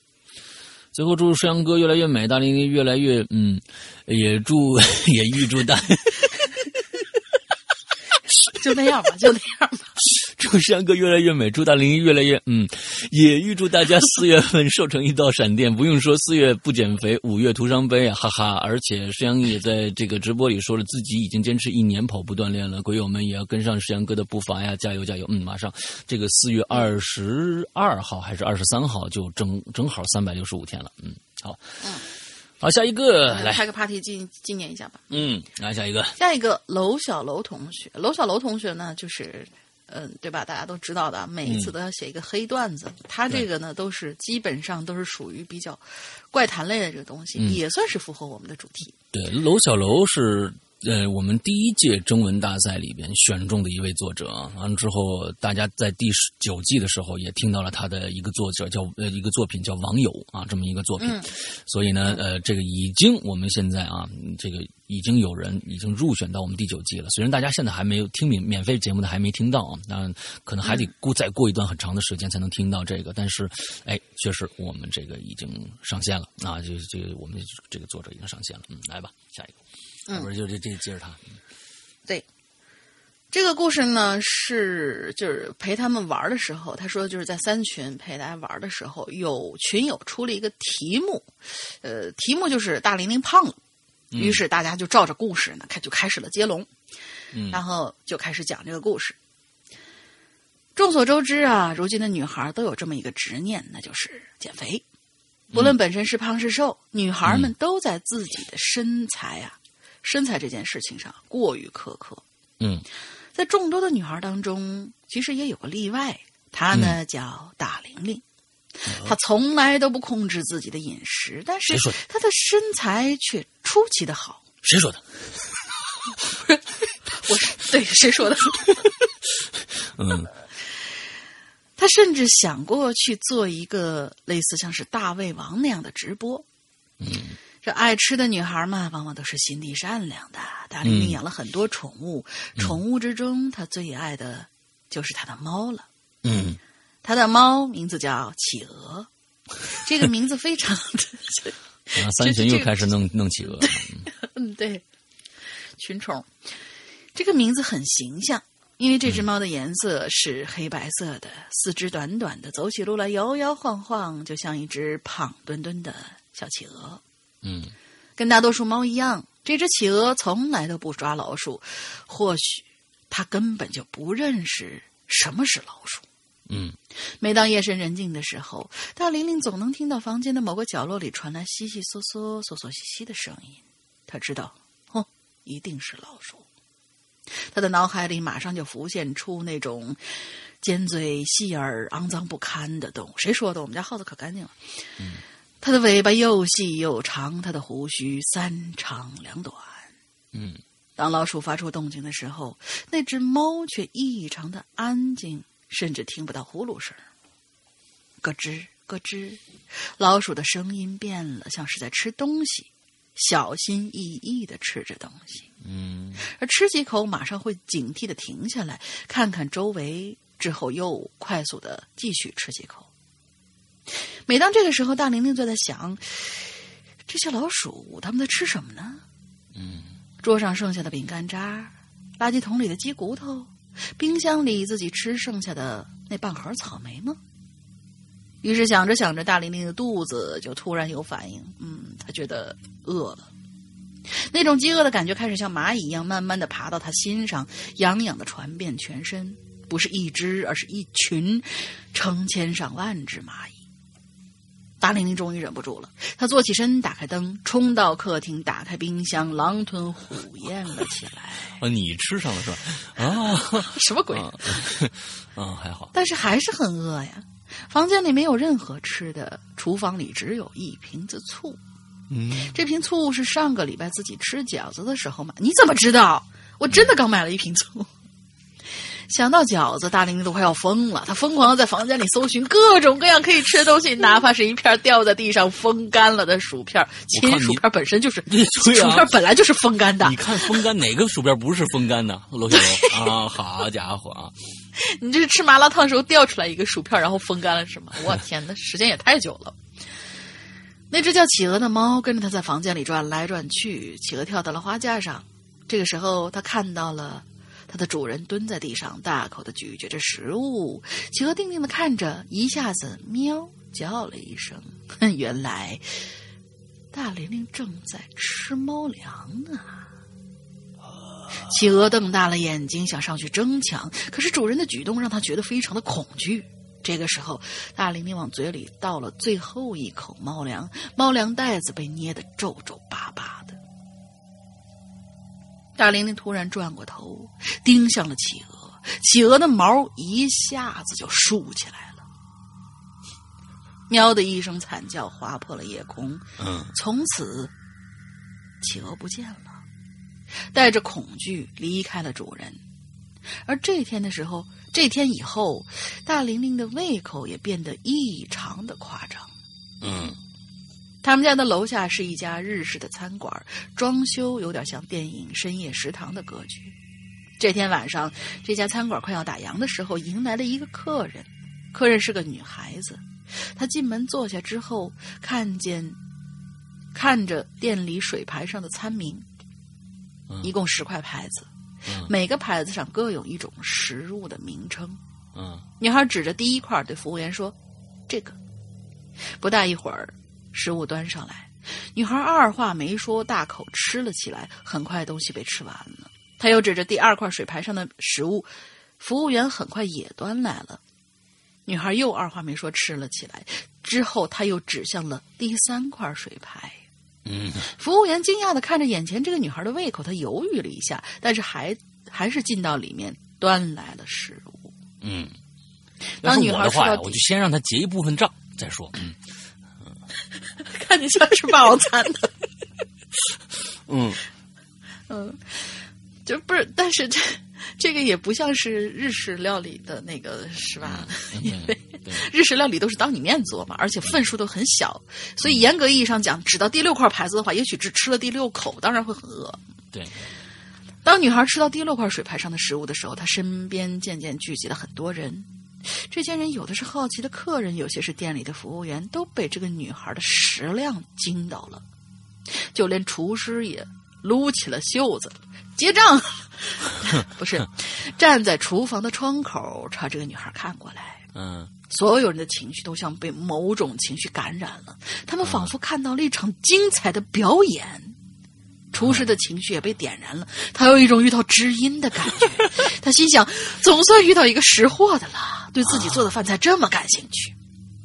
[SPEAKER 5] 最后祝石阳哥越来越美，大玲玲越来越嗯，也祝 也预祝大
[SPEAKER 4] 就那样吧，就那样吧。
[SPEAKER 5] 祝山哥越来越美，祝大玲玲越来越嗯，也预祝大家 四月份瘦成一道闪电。不用说，四月不减肥，五月徒伤悲啊，哈哈！而且石阳也在这个直播里说了，自己已经坚持一年跑步锻炼了。鬼友们也要跟上石阳哥的步伐呀，加油加油！嗯，马上这个四月二十二号还是二十三号就正正好三百六十五天了。嗯，好，
[SPEAKER 4] 嗯，
[SPEAKER 5] 好，下一个来，
[SPEAKER 4] 开个 party 纪纪念一下吧。
[SPEAKER 5] 嗯，来下一个，
[SPEAKER 4] 下一个楼小楼同学，楼小楼同学呢，就是嗯，对吧？大家都知道的，每一次都要写一个黑段子。他这个呢，都是基本上都是属于比较怪谈类的这个东西，
[SPEAKER 5] 嗯
[SPEAKER 4] 也算是符合我们的主题。
[SPEAKER 5] 对，楼小楼是呃我们第一届征文大赛里边选中的一位作者啊。完了之后，大家在第十九季的时候也听到了他的一个作者叫呃一个作品叫《网友》啊，这么一个作品。
[SPEAKER 4] 嗯
[SPEAKER 5] 所以呢，呃，这个已经我们现在啊，这个已经有人已经入选到我们第九季了。虽然大家现在还没有听免免费节目的还没听到啊，那可能还得过再过一段很长的时间才能听到这个。但是，哎，确实我们这个已经上线了啊，就这个我们这个作者已经上线了。嗯，来吧，下一个。
[SPEAKER 4] 嗯
[SPEAKER 5] 不是，就这这接着他。
[SPEAKER 4] 对，这个故事呢是就是陪他们玩的时候，他说就是在三群陪大家玩的时候，有群友出了一个题目，呃，题目就是大玲玲胖了，于是大家就照着故事呢开就开始了接龙，
[SPEAKER 5] 嗯
[SPEAKER 4] 然后就开始讲这个故事。众所周知啊，如今的女孩都有这么一个执念，那就是减肥。不论本身是胖是瘦，女孩们都在自己的身材啊、身材这件事情上过于苛刻。
[SPEAKER 5] 嗯
[SPEAKER 4] 在众多的女孩当中，其实也有个例外，她呢、叫大玲玲。她从来都不控制自己的饮食，但是她的身材却出奇 的 好。
[SPEAKER 5] 谁说的？
[SPEAKER 4] 我是对谁说的？
[SPEAKER 5] 嗯
[SPEAKER 4] 她甚至想过去做一个类似像是大胃王那样的直播。
[SPEAKER 5] 嗯
[SPEAKER 4] 这爱吃的女孩嘛，往往都是心地善良的。大玲玲
[SPEAKER 5] 嗯
[SPEAKER 4] 养了很多宠物，宠物之中她最爱的就是她的猫了。
[SPEAKER 5] 嗯
[SPEAKER 4] 她的猫名字叫企鹅，这个名字非常的，
[SPEAKER 5] 然后三群又开始弄弄企鹅。
[SPEAKER 4] 嗯，对，群宠，这个名字很形象，因为这只猫的颜色是黑白色的，四肢短短的，走起路来摇摇晃晃，就像一只胖墩墩的小企鹅。
[SPEAKER 5] 嗯
[SPEAKER 4] 跟大多数猫一样，这只企鹅从来都不抓老鼠，或许它根本就不认识什么是老鼠。
[SPEAKER 5] 嗯
[SPEAKER 4] 每当夜深人静的时候，大玲玲总能听到房间的某个角落里传来悉悉嗦嗦、嗦嗦兮兮的声音。她知道，哦，一定是老鼠。她的脑海里马上就浮现出那种尖嘴细耳、肮脏不堪的动物。谁说的？我们家耗子可干净了。它的尾巴又细又长，它的胡须三长两短。
[SPEAKER 5] 嗯
[SPEAKER 4] 当老鼠发出动静的时候，那只猫却异常的安静，甚至听不到呼噜声。咯吱咯吱，老鼠的声音变了，像是在吃东西，小心翼翼的吃着东西。
[SPEAKER 5] 嗯
[SPEAKER 4] 而吃几口，马上会警惕的停下来，看看周围，之后又快速的继续吃几口。每当这个时候，大玲玲就在想：这些老鼠它们在吃什么呢？
[SPEAKER 5] 嗯
[SPEAKER 4] 桌上剩下的饼干渣，垃圾桶里的鸡骨头，冰箱里自己吃剩下的那半盒草莓吗？于是想着想着，大玲玲的肚子就突然有反应，嗯，她觉得饿了。那种饥饿的感觉开始像蚂蚁一样，慢慢的爬到她心上，痒痒的传遍全身，不是一只，而是一群，成千上万只蚂蚁。大玲玲终于忍不住了，她坐起身，打开灯，冲到客厅，打开冰箱，狼吞虎咽了起来。
[SPEAKER 5] 啊，你吃上了是吧？啊
[SPEAKER 4] 什么鬼？
[SPEAKER 5] 啊啊，还好。
[SPEAKER 4] 但是还是很饿呀。房间里没有任何吃的，厨房里只有一瓶子醋。
[SPEAKER 5] 嗯
[SPEAKER 4] 这瓶醋是上个礼拜自己吃饺子的时候买。你怎么知道？我真的刚买了一瓶醋。想到饺子，大玲玲都快要疯了。她疯狂的在房间里搜寻各种各样可以吃的东西，哪怕是一片掉在地上风干了的薯片。其实薯片本身就是，
[SPEAKER 5] 对啊
[SPEAKER 4] 薯片本来就是风干的
[SPEAKER 5] 你。看风干哪个薯片不是风干的？罗小楼啊，好家伙啊！
[SPEAKER 4] 你这是吃麻辣烫的时候掉出来一个薯片，然后风干了是吗？我天哪，时间也太久了。那只叫企鹅的猫跟着他在房间里转来转去，企鹅跳到了花架上。这个时候，他看到了它的主人蹲在地上，大口的咀嚼着食物。企鹅定定的看着，一下子喵叫了一声。原来，大玲玲正在吃猫粮呢！企鹅瞪大了眼睛，想上去争抢，可是主人的举动让它觉得非常的恐惧。这个时候，大玲玲往嘴里倒了最后一口猫粮，猫粮袋子被捏得皱皱巴巴的。大玲玲突然转过头，盯向了企鹅，企鹅的毛一下子就竖起来了。喵的一声惨叫划破了夜空，
[SPEAKER 5] 嗯
[SPEAKER 4] 从此，企鹅不见了，带着恐惧离开了主人。而这天的时候，这天以后，大玲玲的胃口也变得异常的夸张。
[SPEAKER 5] 嗯
[SPEAKER 4] 他们家的楼下是一家日式的餐馆，装修有点像电影《深夜食堂》的格局。这天晚上，这家餐馆快要打烊的时候，迎来了一个客人。客人是个女孩子，她进门坐下之后，看见看着店里水牌上的餐名，
[SPEAKER 5] 嗯
[SPEAKER 4] 一共十块牌子，
[SPEAKER 5] 嗯
[SPEAKER 4] 每个牌子上各有一种食物的名称。
[SPEAKER 5] 嗯
[SPEAKER 4] 女孩指着第一块对服务员说：“这个。”不大一会儿，食物端上来，女孩二话没说，大口吃了起来。很快，东西被吃完了。她又指着第二块水牌上的食物，服务员很快也端来了。女孩又二话没说吃了起来。之后，她又指向了第三块水牌。
[SPEAKER 5] 嗯
[SPEAKER 4] 服务员惊讶的看着眼前这个女孩的胃口，她犹豫了一下，但是还还是进到里面端来了食物。
[SPEAKER 5] 嗯。要是
[SPEAKER 4] 当女
[SPEAKER 5] 我的话我就先让她结一部分账再说。嗯
[SPEAKER 4] 看你像是饱餐的。
[SPEAKER 5] 嗯
[SPEAKER 4] 嗯，就不是，但是这这个也不像是日式料理的那个，是吧？因为
[SPEAKER 5] 对
[SPEAKER 4] 日式料理都是当你面做嘛，而且份数都很小，所以严格意义上讲，只到第六块牌子的话，也许只吃了第六口，当然会很饿。
[SPEAKER 5] 对，
[SPEAKER 4] 当女孩吃到第六块水牌上的食物的时候，她身边渐渐聚集了很多人。这些人有的是好奇的客人，有些是店里的服务员，都被这个女孩的食量惊到了。就连厨师也撸起了袖子，结账。不是，站在厨房的窗口朝这个女孩看过来。
[SPEAKER 5] 嗯
[SPEAKER 4] 所有人的情绪都像被某种情绪感染了，他们仿佛看到了一场精彩的表演。厨师的情绪也被点燃了，他有一种遇到知音的感觉。他心想，总算遇到一个识货的了，对自己做的饭菜这么感兴趣。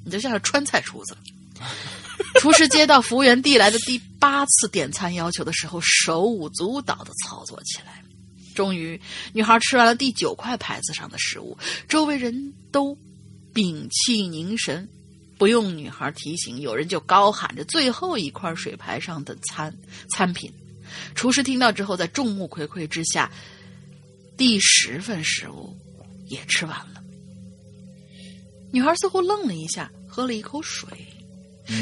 [SPEAKER 4] 你就像是川菜厨子。厨师接到服务员递来的第八次点餐要求的时候，手舞足蹈的操作起来。终于，女孩吃完了第九块牌子上的食物，周围人都屏气凝神。不用女孩提醒，有人就高喊着最后一块水牌上的餐餐品。厨师听到之后，在众目睽睽之下，第十份食物也吃完了。女孩似乎愣了一下，喝了一口水。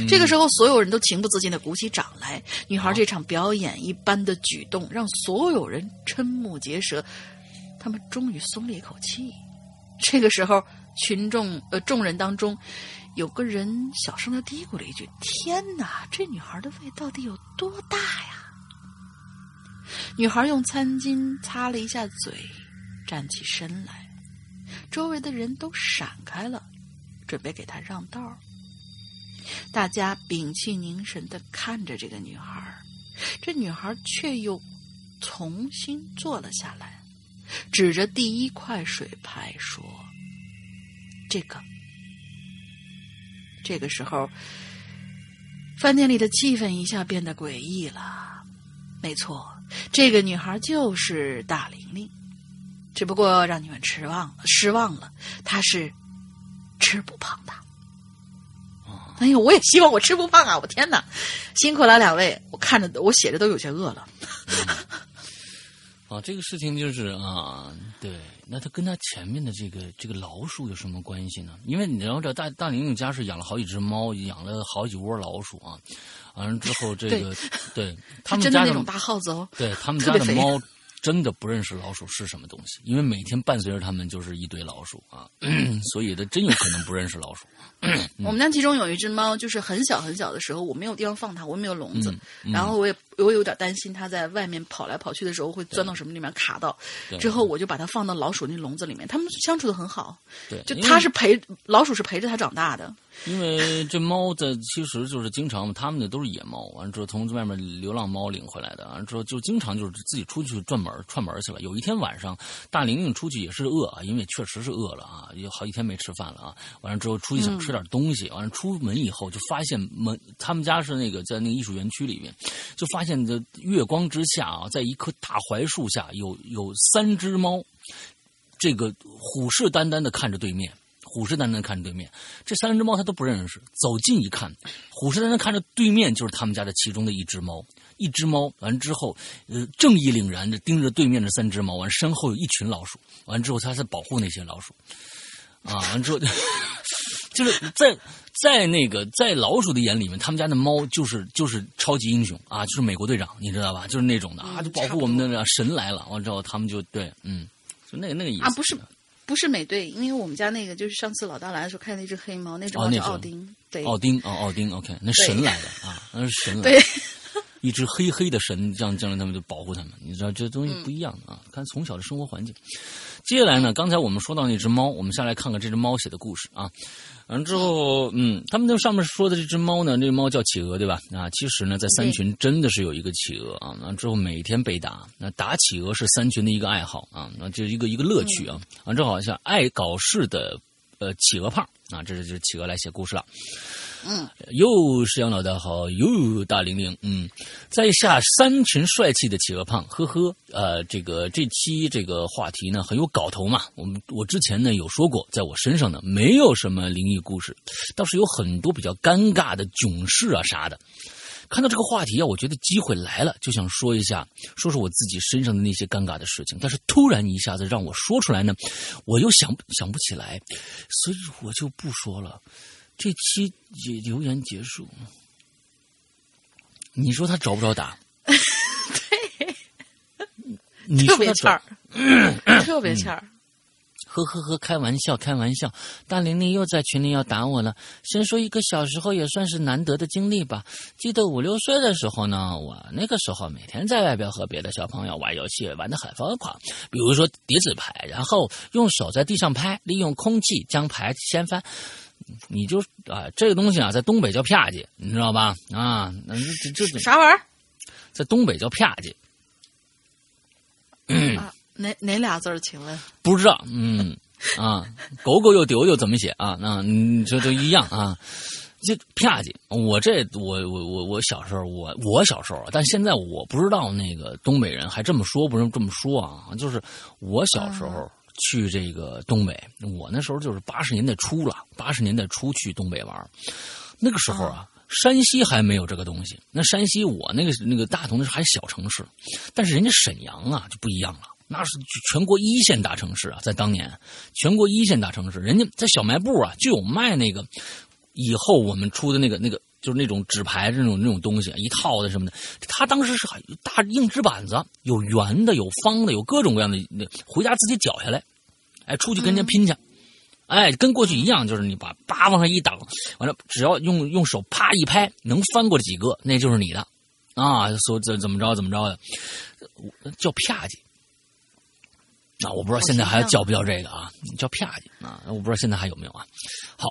[SPEAKER 4] 这个时候，所有人都情不自禁的鼓起掌来。女孩这场表演一般的举动，让所有人瞠目结舌。他们终于松了一口气。这个时候，群众呃众人当中，有个人小声的嘀咕了一句：“天哪，这女孩的胃到底有多大呀？”女孩用餐巾擦了一下嘴，站起身来。周围的人都闪开了，准备给她让道。大家屏气凝神的看着这个女孩，这女孩却又重新坐了下来，指着第一块水牌说：“这个。”这个时候，饭店里的气氛一下变得诡异了。没错，这个女孩就是大玲玲，只不过让你们失望了，失望了，她是吃不胖的。哎呦，我也希望我吃不胖啊！我天哪，辛苦了两位，我看着我写着都有些饿了。
[SPEAKER 5] 啊，这个事情就是啊，对，那他跟他前面的这个这个老鼠有什么关系呢？因为你知道，这大大玲玲家是养了好几只猫，养了好几窝老鼠啊。完了之后，这个 对他们家
[SPEAKER 4] 真的那种大耗子哦，
[SPEAKER 5] 对他们 家的猫真的不认识老鼠是什么东西，因为每天伴随着他们就是一堆老鼠啊，所以它真有可能不认识老鼠。
[SPEAKER 4] 我们家其中有一只猫，就是很小很小的时候，我没有地方放它，我没有笼子，
[SPEAKER 5] 嗯
[SPEAKER 4] 然后我也我有点担心它在外面跑来跑去的时候会钻到什么里面卡到，之后我就把它放到老鼠那笼子里面，它们相处的很好。
[SPEAKER 5] 对，
[SPEAKER 4] 就它是陪老鼠是陪着它长大的。
[SPEAKER 5] 因为这猫在其实就是经常，它们的都是野猫，完了之后从外面流浪猫领回来的，完了之后就经常就是自己出去转门串门去了。有一天晚上，大玲玲出去也是饿啊，因为确实是饿了啊，有好几天没吃饭了啊。完了之后出去想吃点东西，完了出门以后就发现门，他们家是那个在那个艺术园区里面，就发现这月光之下啊，在一棵大槐树下有有三只猫，这个虎视眈眈的看着对面。虎视眈眈看着对面，这三只猫它都不认识。走近一看，虎视眈眈看着对面就是他们家的其中的一只猫。一只猫完之后，呃，正义凛然的盯着对面的三只猫。完身后有一群老鼠。完之后，它在保护那些老鼠。啊，完之后，就是在在那个在老鼠的眼里面，他们家的猫就是就是超级英雄啊，就是美国队长，你知道吧？就是那种的啊，就保护我们的神来了。完之后，他们就对，嗯，就那个那个意思
[SPEAKER 4] 啊，不是。不是美队，因为我们家那个就是上次老大来的时候看那只黑猫，那只猫叫奥丁。对，
[SPEAKER 5] 奥丁哦，奥丁，OK，那神来了啊，那是神来
[SPEAKER 4] 对，
[SPEAKER 5] 一只黑黑的神，这样将来他们就保护他们。你知道这东西不一样啊，看从小的生活环境。接下来呢，刚才我们说到那只猫，我们下来看看这只猫写的故事啊。完了之后，嗯，他们那上面说的这只猫呢，这个猫叫企鹅，对吧？啊，其实呢，在三群真的是有一个企鹅啊。完之后每天被打，那打企鹅是三群的一个爱好啊，那就是一个一个乐趣啊。完之后好像爱搞事的呃企鹅胖啊，这是就是企鹅来写故事了。
[SPEAKER 4] 嗯，
[SPEAKER 5] 又是杨老大好，又大玲玲，嗯，在下三群帅气的企鹅胖，呵呵，呃，这个这期这个话题呢很有搞头嘛。我们我之前呢有说过，在我身上呢没有什么灵异故事，倒是有很多比较尴尬的囧事啊啥的。看到这个话题啊，我觉得机会来了，就想说一下，说说我自己身上的那些尴尬的事情。但是突然一下子让我说出来呢，我又想想不起来，所以我就不说了。这期也留言结束，你说他找不着打？
[SPEAKER 4] 对，
[SPEAKER 5] 你
[SPEAKER 4] 特别欠
[SPEAKER 5] 儿，
[SPEAKER 4] 儿，特别欠儿。
[SPEAKER 5] 呵呵呵，开玩笑，开玩笑。大玲玲又在群里要打我了。先说一个小时候也算是难得的经历吧。记得五六岁的时候呢，我那个时候每天在外边和别的小朋友玩游戏，玩的很疯狂。比如说叠纸牌，然后用手在地上拍，利用空气将牌掀翻。你就啊，这个东西啊，在东北叫啪叽，你知道吧？啊，那这这这
[SPEAKER 4] 啥玩意儿？
[SPEAKER 5] 在东北叫啪叽。
[SPEAKER 4] 啊，哪哪俩字儿？请问
[SPEAKER 5] 不知道，嗯啊，狗狗又丢丢怎么写啊？那你，这都一样啊。这啪叽，我这我我我我小时候，我我小时候，但现在我不知道那个东北人还这么说，不是这么说啊？就是我小时候去这个东北，我那时候就是八十年代初了，八十年代初去东北玩，那个时候啊。山西还没有这个东西，那山西我那个那个大同那是还小城市，但是人家沈阳啊就不一样了，那是全国一线大城市啊，在当年全国一线大城市，人家在小卖部啊就有卖那个以后我们出的那个那个就是那种纸牌那种那种东西一套的什么的，他当时是大硬纸板子，有圆的有方的有各种各样的，那回家自己绞下来，哎，出去跟人家拼去。哎，跟过去一样，就是你把叭往上一挡，完了只要用用手啪一拍，能翻过几个，那就是你的，啊，说怎怎么着怎么着的，叫啪叽，啊，我不知道现在还叫不叫这个啊，叫啪叽。啊，我不知道现在还有没有啊。好，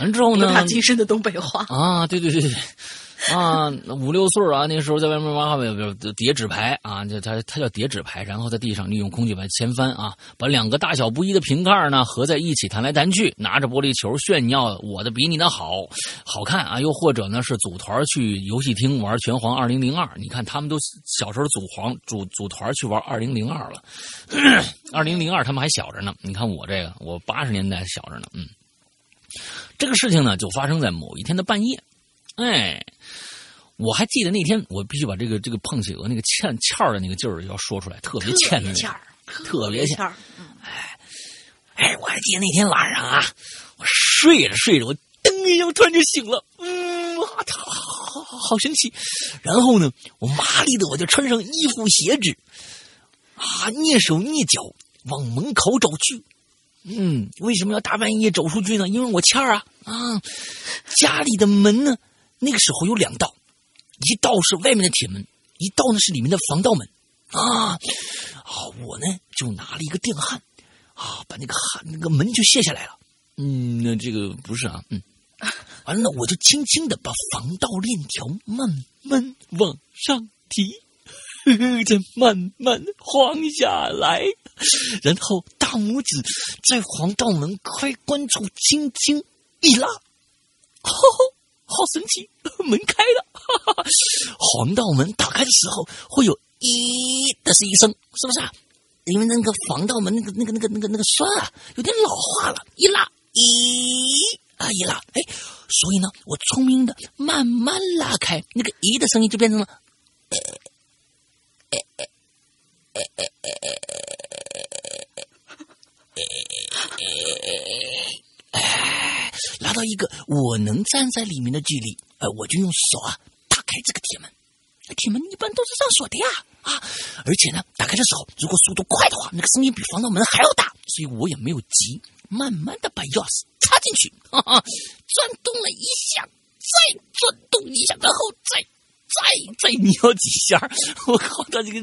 [SPEAKER 5] 完之后呢，
[SPEAKER 4] 他精深的东北话。
[SPEAKER 5] 啊，对对对对。啊，五六岁啊，那时候在外面玩不不叠纸牌啊，就他他叫叠纸牌，然后在地上利用空气把它掀翻啊，把两个大小不一的瓶盖呢合在一起弹来弹去，拿着玻璃球炫耀我的比你的好好看啊，又或者呢是组团去游戏厅玩拳皇二零零二，你看他们都小时候组皇组组团去玩二零零二了，二零零二他们还小着呢，你看我这个我八十年代小着呢，嗯，这个事情呢就发生在某一天的半夜。哎，我还记得那天，我必须把这个这个碰企鹅那个欠欠儿的那个劲儿要说出来，特别欠的，特别欠。哎哎，我还记得那天晚上啊，我睡着睡着，我噔一声突然就醒了，嗯，好好好神奇。然后呢，我麻利的我就穿上衣服鞋子，啊，蹑手蹑脚往门口走去。嗯，为什么要大半夜走出去呢？因为我欠儿啊啊，家里的门呢。那个时候有两道，一道是外面的铁门，一道呢是里面的防盗门，啊，啊，我呢就拿了一个电焊，啊，把那个焊那个门就卸下来了，嗯，那这个不是啊，嗯，完了我就轻轻的把防盗链条慢慢往上提，再慢慢晃下来，然后大拇指在防盗门开关处轻轻一拉，哦，好神奇，门开了。哈哈哈！防盗门打开的时候会有“咦”的是一声，是不是啊？因为那个防盗门那个那个那个那个那个栓啊有点老化了，一拉“咦”啊一拉，哎，所以呢，我聪明的慢慢拉开，那个“咦”的声音就变成了。拉到一个我能站在里面的距离，呃，我就用手啊打开这个铁门。铁门一般都是上锁的呀，啊，而且呢，打开的时候如果速度快的话，那个声音比防盗门还要大，所以我也没有急，慢慢的把钥匙插进去，哈 哈，转动了一下，再转动一下，然后再。再再瞄几下，我靠，他这个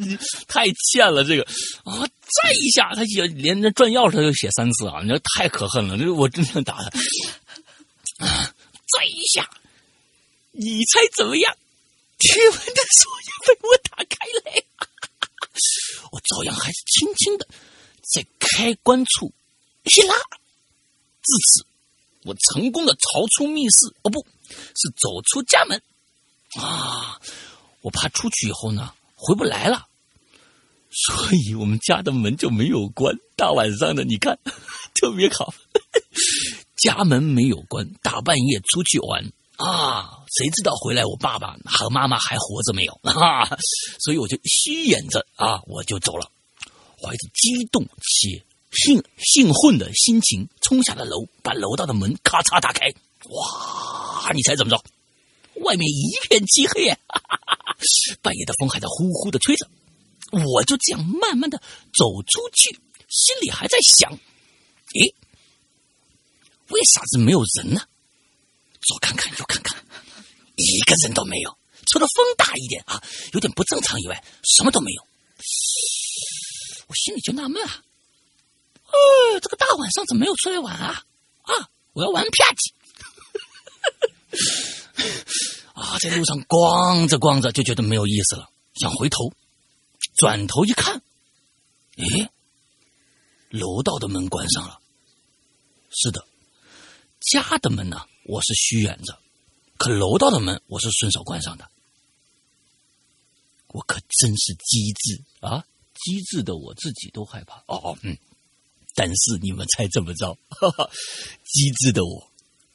[SPEAKER 5] 太欠了，这个啊，再一下，他写连那转钥匙他就写三次啊，你这太可恨了，这我真想打他。再一下，你猜怎么样？铁门的锁也被我打开了，我照样还是轻轻的在开关处一拉，至此，我成功的逃出密室，哦，不是走出家门。啊！我怕出去以后呢回不来了，所以我们家的门就没有关。大晚上的，你看 特别好，家门没有关，大半夜出去玩啊！谁知道回来我爸爸和妈妈还活着没有啊？所以我就虚掩着啊，我就走了，怀着激动且兴兴奋的心情冲下了楼，把楼道的门咔嚓打开。哇！你猜怎么着？外面一片漆黑，半夜的风还在呼呼的吹着，我就这样慢慢的走出去，心里还在想：诶，为啥子没有人呢？左看看右看看，一个人都没有，除了风大一点啊，有点不正常以外，什么都没有。我心里就纳闷啊，呃，这个大晚上怎么没有出来玩啊？啊，我要玩啪叽。啊，在路上逛着逛着就觉得没有意思了，想回头，转头一看，诶，楼道的门关上了。是的，家的门呢，我是虚掩着，可楼道的门我是顺手关上的。我可真是机智啊！机智的我自己都害怕。哦哦，嗯，但是你们猜怎么着？哈哈，机智的我，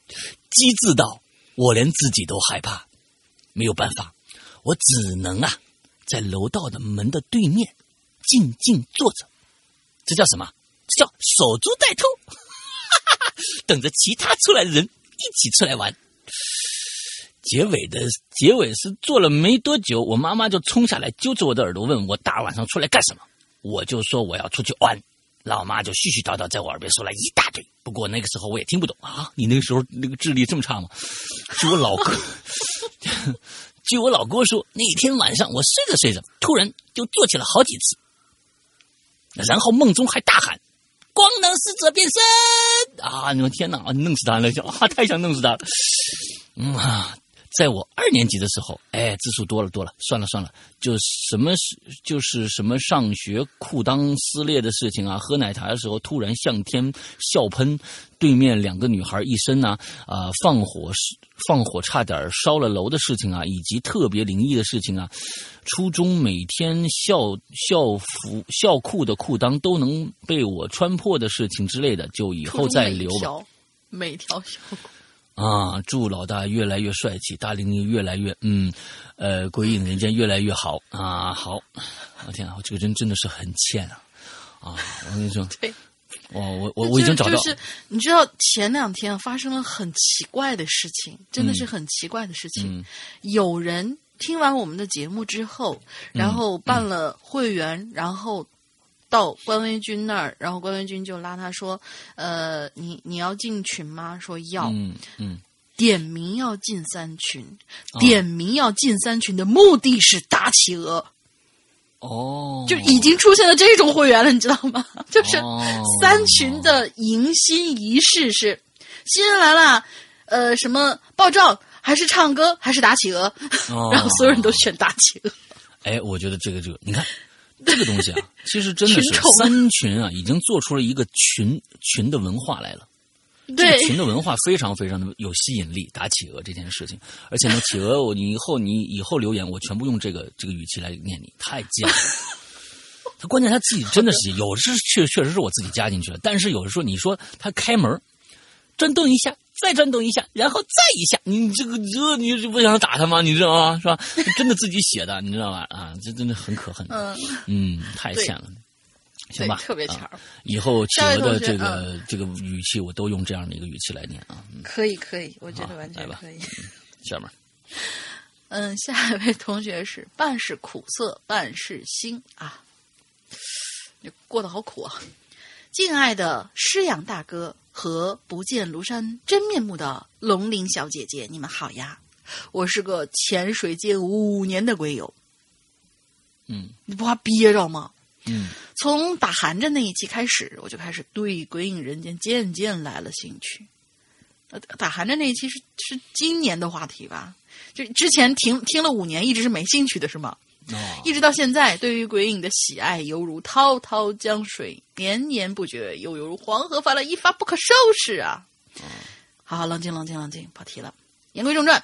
[SPEAKER 5] 机智到我连自己都害怕。没有办法，我只能啊，在楼道的门的对面静静坐着。这叫什么？这叫守株待兔，等着其他出来的人一起出来玩。结尾的结尾是做了没多久，我妈妈就冲下来揪着我的耳朵问我大晚上出来干什么，我就说我要出去玩。老妈就絮絮叨叨在我耳边说了一大堆，不过那个时候我也听不懂啊。你那个时候那个智力这么差吗？据我老哥，据我老哥说，那天晚上我睡着睡着，突然就坐起了好几次，然后梦中还大喊“光能使者变身”啊！你说天哪啊，弄死他了就！啊，太想弄死他了。嗯啊。在我二年级的时候，哎，字数多了多了，算了算了，就什么是就是什么上学裤裆撕裂的事情啊，喝奶茶的时候突然向天笑喷，对面两个女孩一身呢啊放火放火差点烧了楼的事情啊，以及特别灵异的事情啊，初中每天校校服校裤的裤裆都能被我穿破的事情之类的，就以后再留吧。
[SPEAKER 4] 每条校裤。
[SPEAKER 5] 啊！祝老大越来越帅气，大玲玲越来越嗯，呃，鬼影人间越来越好啊！好，我天啊，我这个人真的是很欠啊！啊，我跟你说，
[SPEAKER 4] 对，
[SPEAKER 5] 我我我我已经找到，
[SPEAKER 4] 就是你知道前两天发生了很奇怪的事情，真的是很奇怪的事情。有人听完我们的节目之后，然后办了会员，然后。到关威军那儿，然后关威军就拉他说：“呃，你你要进群吗？”说要。
[SPEAKER 5] 嗯嗯。
[SPEAKER 4] 点名要进三群，点名要进三群的目的是打企鹅。
[SPEAKER 5] 哦。
[SPEAKER 4] 就已经出现了这种会员了，你知道吗？就是三群的迎新仪式是新人来了，呃，什么爆照还是唱歌还是打企鹅，然后所有人都选打企鹅。
[SPEAKER 5] 哎，我觉得这个这个，你看。这个东西啊，其实真的是三群啊，已经做出了一个群群的文化来了。
[SPEAKER 4] 这
[SPEAKER 5] 个群的文化非常非常的有吸引力，打企鹅这件事情。而且呢，企鹅，我你以后你以后留言，我全部用这个这个语气来念你，太贱了。他 关键他自己真的是有是确确实是我自己加进去了，但是有的时候你说他开门，震动一下。再转动一下，然后再一下，你这个这你是不想打他吗？你知道吗？是吧？真的自己写的，你知道吧？啊，这真的很可恨。
[SPEAKER 4] 嗯
[SPEAKER 5] 嗯，太欠了。行吧，
[SPEAKER 4] 特别欠。
[SPEAKER 5] 以后企鹅的这个这个语气，我都用这样的一个语气来念啊。
[SPEAKER 4] 可以可以，我觉得完全可以。
[SPEAKER 5] 下面，
[SPEAKER 4] 嗯，下一位同学是半是苦涩半是心啊，你过得好苦啊。敬爱的师养大哥和不见庐山真面目的龙鳞小姐姐，你们好呀！我是个潜水界五年的龟友。
[SPEAKER 5] 嗯，
[SPEAKER 4] 你不怕憋着吗？
[SPEAKER 5] 嗯，
[SPEAKER 4] 从打寒战那一期开始，我就开始对《鬼影人间》渐渐来了兴趣。打寒战那一期是是今年的话题吧？就之前听听了五年，一直是没兴趣的，是吗？一直到现在，对于鬼影的喜爱犹如滔滔江水，绵绵不绝，又犹如黄河泛滥，一发不可收拾啊！好好冷静，冷静，冷静，跑题了。言归正传，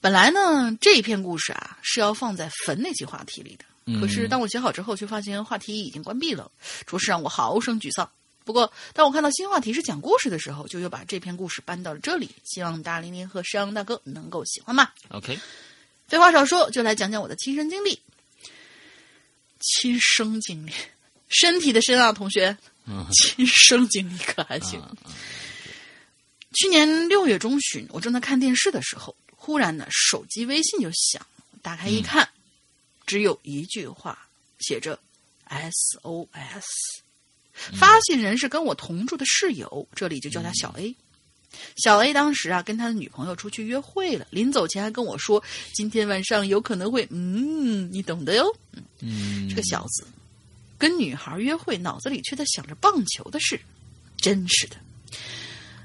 [SPEAKER 4] 本来呢，这篇故事啊是要放在坟那期话题里的，可是当我写好之后，却发现话题已经关闭了，着实让我好生沮丧。不过，当我看到新话题是讲故事的时候，就又把这篇故事搬到了这里，希望大玲玲和山羊大哥能够喜欢吧。
[SPEAKER 5] OK。
[SPEAKER 4] 废话少说，就来讲讲我的亲身经历。亲生经历，身体的身啊，同学，亲生经历可还行？去年六月中旬，我正在看电视的时候，忽然呢，手机微信就响了。打开一看，只有一句话，写着 “SOS”。发信人是跟我同住的室友，这里就叫他小 A。小 A 当时啊跟他的女朋友出去约会了，临走前还跟我说，今天晚上有可能会，嗯，你懂的哟。嗯，
[SPEAKER 5] 嗯，
[SPEAKER 4] 这个小子跟女孩约会，脑子里却在想着棒球的事，真是的。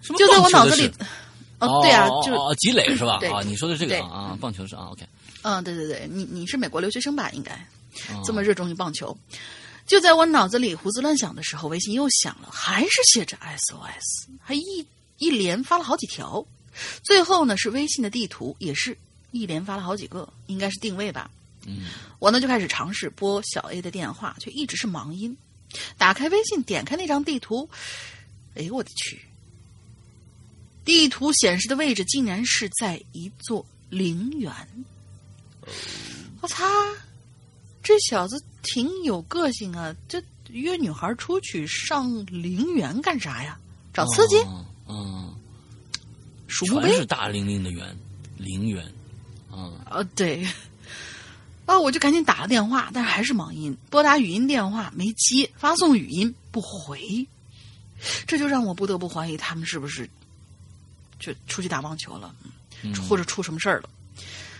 [SPEAKER 5] 什么
[SPEAKER 4] 就在我脑子里，哦，对啊，
[SPEAKER 5] 哦
[SPEAKER 4] 就
[SPEAKER 5] 是哦积累是吧？
[SPEAKER 4] 对
[SPEAKER 5] 啊，你说的这个啊啊，棒球是啊，OK，
[SPEAKER 4] 嗯，对对对，你你是美国留学生吧？应该
[SPEAKER 5] 哦
[SPEAKER 4] 这么热衷于棒球。就在我脑子里胡思乱想的时候，微信又响了，还是写着 SOS，还一一连发了好几条。最后呢是微信的地图，也是一连发了好几个，应该是定位吧。
[SPEAKER 5] 嗯，
[SPEAKER 4] 我呢就开始尝试拨小 A 的电话，却一直是忙音。打开微信，点开那张地图，哎呦我的去！地图显示的位置竟然是在一座陵园。我擦，这小子挺有个性啊！这约女孩出去上陵园干啥呀？找刺激？
[SPEAKER 5] 嗯嗯，全是？大玲玲的园，陵园，嗯，
[SPEAKER 4] 呃，对。哦，我就赶紧打了电话，但是还是忙音，拨打语音电话没接，发送语音不回，这就让我不得不怀疑他们是不是就出去打棒球了，
[SPEAKER 5] 嗯
[SPEAKER 4] 或者出什么事儿了。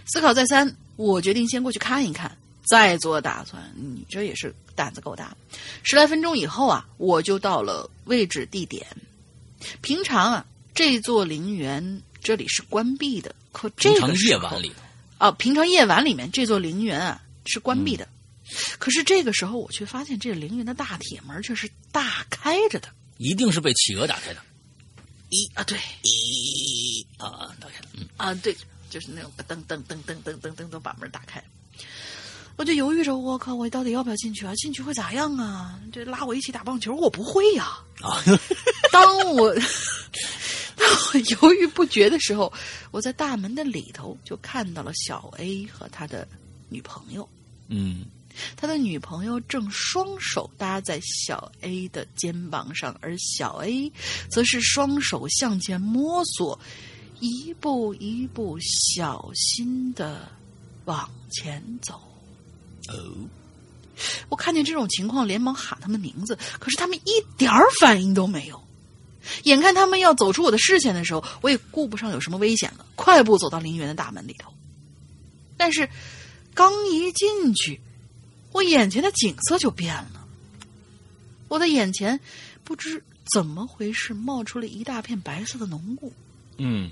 [SPEAKER 4] 思考再三，我决定先过去看一看，再做打算。你这也是胆子够大。十来分钟以后啊，我就到了位置地点。平常啊，这座陵园这里是关闭的，可这
[SPEAKER 5] 平常
[SPEAKER 4] 个
[SPEAKER 5] 夜晚里头，
[SPEAKER 4] 啊，平常夜晚里面这座陵园啊是关闭的，可是这个时候我却发现这陵园的大铁门却是大开着的。
[SPEAKER 5] 一定是被企鹅打开的，
[SPEAKER 4] 一啊，对。
[SPEAKER 5] 一啊，打开了，嗯，
[SPEAKER 4] 啊，对，就是那种噔噔噔噔噔噔噔噔把门打开。我就犹豫着，我靠，我到底要不要进去啊？进去会咋样啊？这拉我一起打棒球，我不会呀、
[SPEAKER 5] 啊，
[SPEAKER 4] 当我当我犹豫不决的时候，我在大门的里头就看到了小 A 和他的女朋友。
[SPEAKER 5] 嗯，
[SPEAKER 4] 他的女朋友正双手搭在小 A 的肩膀上，而小 A 则是双手向前摸索，一步一步小心的往前走。
[SPEAKER 5] 哦，
[SPEAKER 4] 我看见这种情况，连忙喊他们名字，可是他们一点儿反应都没有。眼看他们要走出我的视线的时候，我也顾不上有什么危险了，快步走到陵园的大门里头。但是，刚一进去，我眼前的景色就变了。我的眼前不知怎么回事，冒出了一大片白色的浓雾。
[SPEAKER 5] 嗯，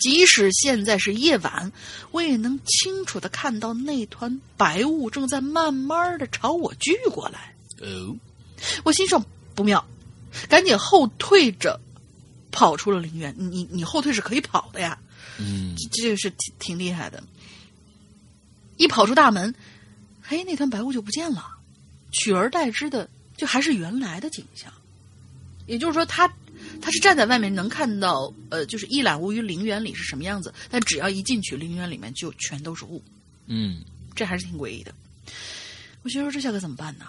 [SPEAKER 4] 即使现在是夜晚，我也能清楚的看到那团白雾正在慢慢的朝我聚过来。
[SPEAKER 5] 哦，
[SPEAKER 4] 我心说不妙，赶紧后退着跑出了陵园。你你后退是可以跑的呀，
[SPEAKER 5] 嗯，
[SPEAKER 4] 这这个是挺挺厉害的。一跑出大门，嘿，那团白雾就不见了，取而代之的就还是原来的景象。也就是说他，他是站在外面能看到，呃，就是一览无余陵园里是什么样子，但只要一进去，陵园里面就全都是雾，
[SPEAKER 5] 嗯，
[SPEAKER 4] 这还是挺诡异的。我心说这下可怎么办呢？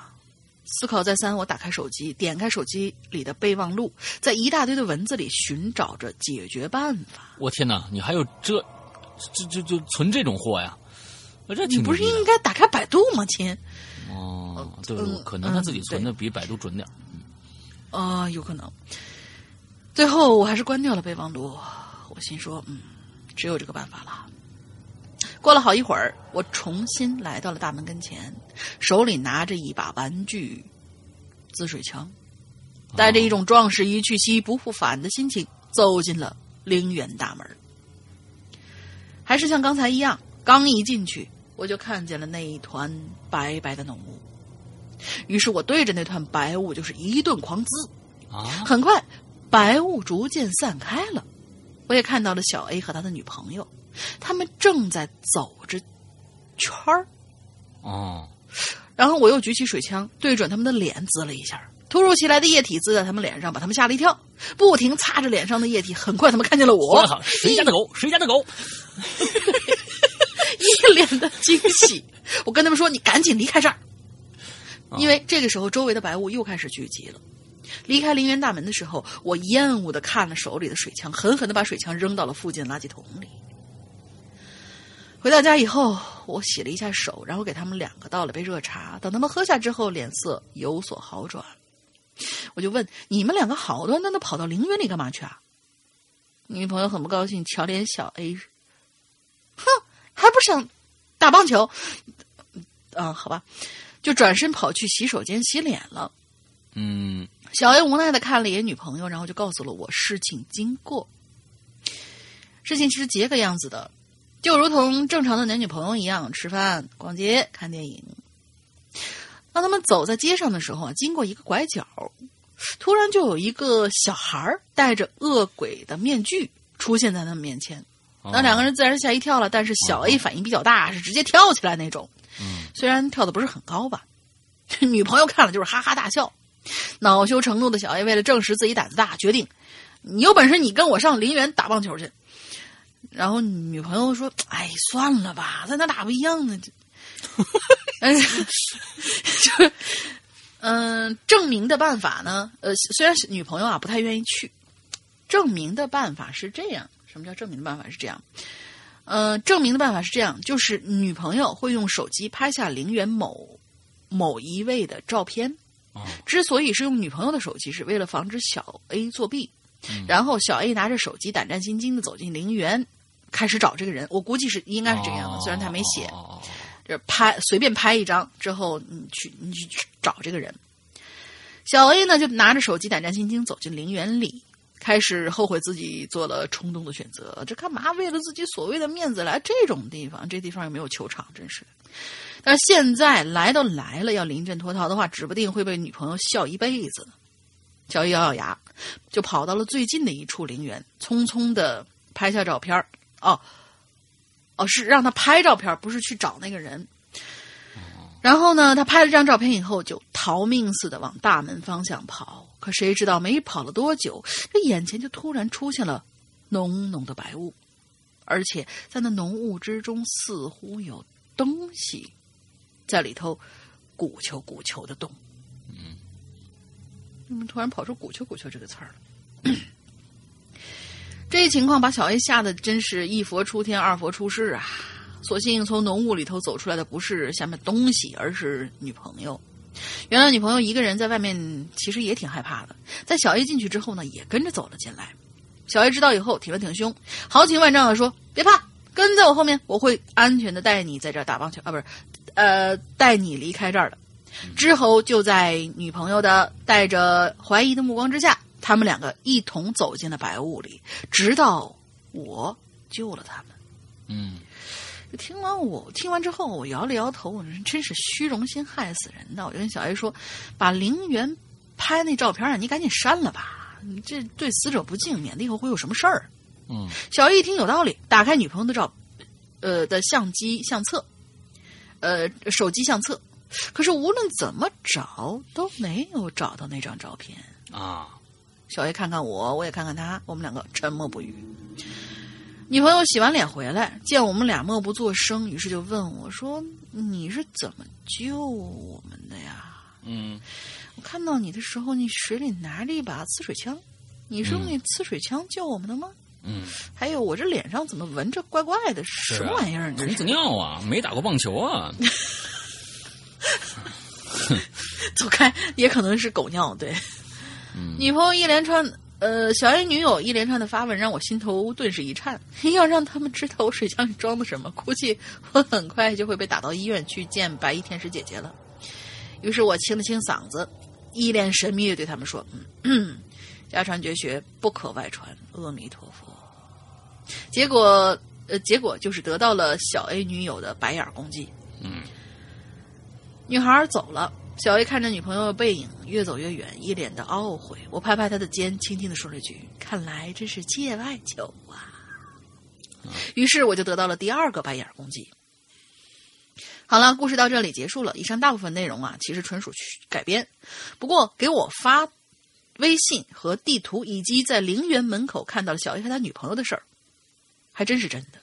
[SPEAKER 4] 思考再三，我打开手机，点开手机里的备忘录，在一大堆的文字里寻找着解决办法。
[SPEAKER 5] 我天哪，你还有这，这这就存这种货呀？我这
[SPEAKER 4] 你不是应该打开百度吗，亲？
[SPEAKER 5] 哦，对，
[SPEAKER 4] 嗯
[SPEAKER 5] 可能他自己
[SPEAKER 4] 嗯
[SPEAKER 5] 存的比百度准点儿。
[SPEAKER 4] 啊、有可能。最后我还是关掉了备忘录，我心说，嗯，只有这个办法了。过了好一会儿，我重新来到了大门跟前，手里拿着一把玩具滋水枪，带着一种壮士一去兮不复返的心情，走进了陵园大门。还是像刚才一样，刚一进去，我就看见了那一团白白的浓雾。于是我对着那团白雾就是一顿狂滋，
[SPEAKER 5] 啊，
[SPEAKER 4] 很快，白雾逐渐散开了，我也看到了小 A 和他的女朋友，他们正在走着圈儿。
[SPEAKER 5] 哦，
[SPEAKER 4] 然后我又举起水枪，对准他们的脸滋了一下。突如其来的液体滋在他们脸上，把他们吓了一跳，不停擦着脸上的液体。很快，他们看见了我
[SPEAKER 5] 谁家的狗？谁家的狗？
[SPEAKER 4] 一脸的惊喜。我跟他们说：“你赶紧离开这儿。”因为这个时候周围的白雾又开始聚集了。离开陵园大门的时候，我厌恶的看了手里的水枪，狠狠的把水枪扔到了附近垃圾桶里。回到家以后，我洗了一下手，然后给他们两个倒了杯热茶。等他们喝下之后，脸色有所好转。我就问你们两个好端端的跑到陵园里干嘛去啊？女朋友很不高兴，瞧脸小 A，哼，还不想打棒球？嗯，好吧，就转身跑去洗手间洗脸了。
[SPEAKER 5] 嗯
[SPEAKER 4] 小 A 无奈的看了一眼女朋友，然后就告诉了我事情经过。事情其实结个样子的，就如同正常的男女朋友一样，吃饭、逛街、看电影。当他们走在街上的时候啊，经过一个拐角，突然就有一个小孩儿戴着恶鬼的面具出现在他们面前。那两个人自然吓一跳了，但是小 A 反应比较大，是直接跳起来那种。
[SPEAKER 5] 嗯
[SPEAKER 4] 虽然跳的不是很高吧，女朋友看了就是哈哈大笑。恼羞成怒的小 A 为了证实自己胆子大，决定你有本事你跟我上陵园打棒球去。然后女朋友说：“哎，算了吧，在那打不一样呢。就 ”哎，就是，嗯、证明的办法呢，呃，虽然是女朋友啊不太愿意去，证明的办法是这样。什么叫证明的办法是这样？呃，证明的办法是这样，就是女朋友会用手机拍下陵园某某一位的照片。
[SPEAKER 5] 哦
[SPEAKER 4] 之所以是用女朋友的手机，是为了防止小 A 作弊。然后小 A 拿着手机胆战心惊的走进陵园，开始找这个人。我估计是应该是这样的，虽然他没写。就是拍随便拍一张之后，你去你去找这个人。小 A 呢就拿着手机胆战心惊走进陵园里，开始后悔自己做了冲动的选择。这干嘛为了自己所谓的面子来这种地方？这地方又没有球场，真是的。但是现在来都来了，要临阵脱逃的话，指不定会被女朋友笑一辈子呢。小 A 咬咬牙，就跑到了最近的一处陵园，匆匆的拍下照片儿哦，哦，是让他拍照片，不是去找那个人。然后呢，他拍了这张照片以后，就逃命似的往大门方向跑。可谁知道，没跑了多久，这眼前就突然出现了浓浓的白雾，而且在那浓雾之中，似乎有东西在里头鼓球鼓球的动。嗯，怎么突然跑出“鼓球鼓球”这个词儿了？这一情况把小 A 吓得真是一佛出天，二佛出世啊！所幸从浓雾里头走出来的不是下面东西，而是女朋友。原来女朋友一个人在外面，其实也挺害怕的。在小 A 进去之后呢，也跟着走了进来。小 A 知道以后，挺了挺胸，豪情万丈的说：“别怕，跟在我后面，我会安全的带你在这儿打棒球啊，不是，呃，带你离开这儿的。”之后就在女朋友的带着怀疑的目光之下，他们两个一同走进了白雾里，直到我救了他们。
[SPEAKER 5] 嗯
[SPEAKER 4] 听完我听完之后，我摇了摇头，我说真是虚荣心害死人的。我就跟小 A 说，把陵园拍那照片啊，你赶紧删了吧，你这对死者不敬，免得以后会有什么事儿。
[SPEAKER 5] 嗯
[SPEAKER 4] 小 A 一听有道理，打开女朋友的照，呃的相机相册，呃手机相册，可是无论怎么找都没有找到那张照片。
[SPEAKER 5] 啊
[SPEAKER 4] 小 A 看看我，我也看看他，我们两个沉默不语。女朋友洗完脸回来，见我们俩默不作声，于是就问我说：“你是怎么救我们的呀？
[SPEAKER 5] 嗯
[SPEAKER 4] 我看到你的时候，你水里拿着一把呲水枪，你是用那呲水枪救我们的吗？
[SPEAKER 5] 嗯，
[SPEAKER 4] 还有我这脸上怎么闻着怪怪的？
[SPEAKER 5] 啊
[SPEAKER 4] 什么玩意儿？你
[SPEAKER 5] 童子尿啊，没打过棒球啊。
[SPEAKER 4] 走开，也可能是狗尿。对，
[SPEAKER 5] 嗯
[SPEAKER 4] 女朋友一连串，呃，小 A 女友一连串的发问，让我心头顿时一颤。要让他们知道我水箱里装的什么，估计我很快就会被打到医院去见白衣天使姐姐了。于是我清了清嗓子，一脸神秘的对他们说：“嗯，家传绝学，不可外传。阿弥陀佛。”结果，呃，结果就是得到了小 A 女友的白眼攻击。
[SPEAKER 5] 嗯
[SPEAKER 4] 女孩走了，小 A 看着女朋友的背影越走越远，一脸的懊悔。我拍拍他的肩，轻轻的说了一句：“看来真是界外求啊。”于是我就得到了第二个白眼攻击。好了，故事到这里结束了。以上大部分内容啊，其实纯属改编。不过给我发微信和地图，以及在陵园门口看到了小 A 和他女朋友的事儿，还真是真的。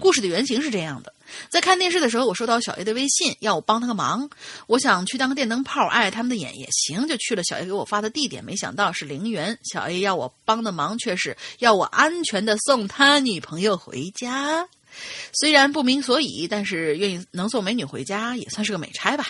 [SPEAKER 4] 故事的原型是这样的：在看电视的时候，我收到小 A 的微信，要我帮他个忙。我想去当个电灯泡，碍他们的眼也行，就去了小 A 给我发的地点。没想到是陵园，小 A 要我帮的忙却是要我安全的送他女朋友回家。虽然不明所以，但是愿意能送美女回家也算是个美差吧。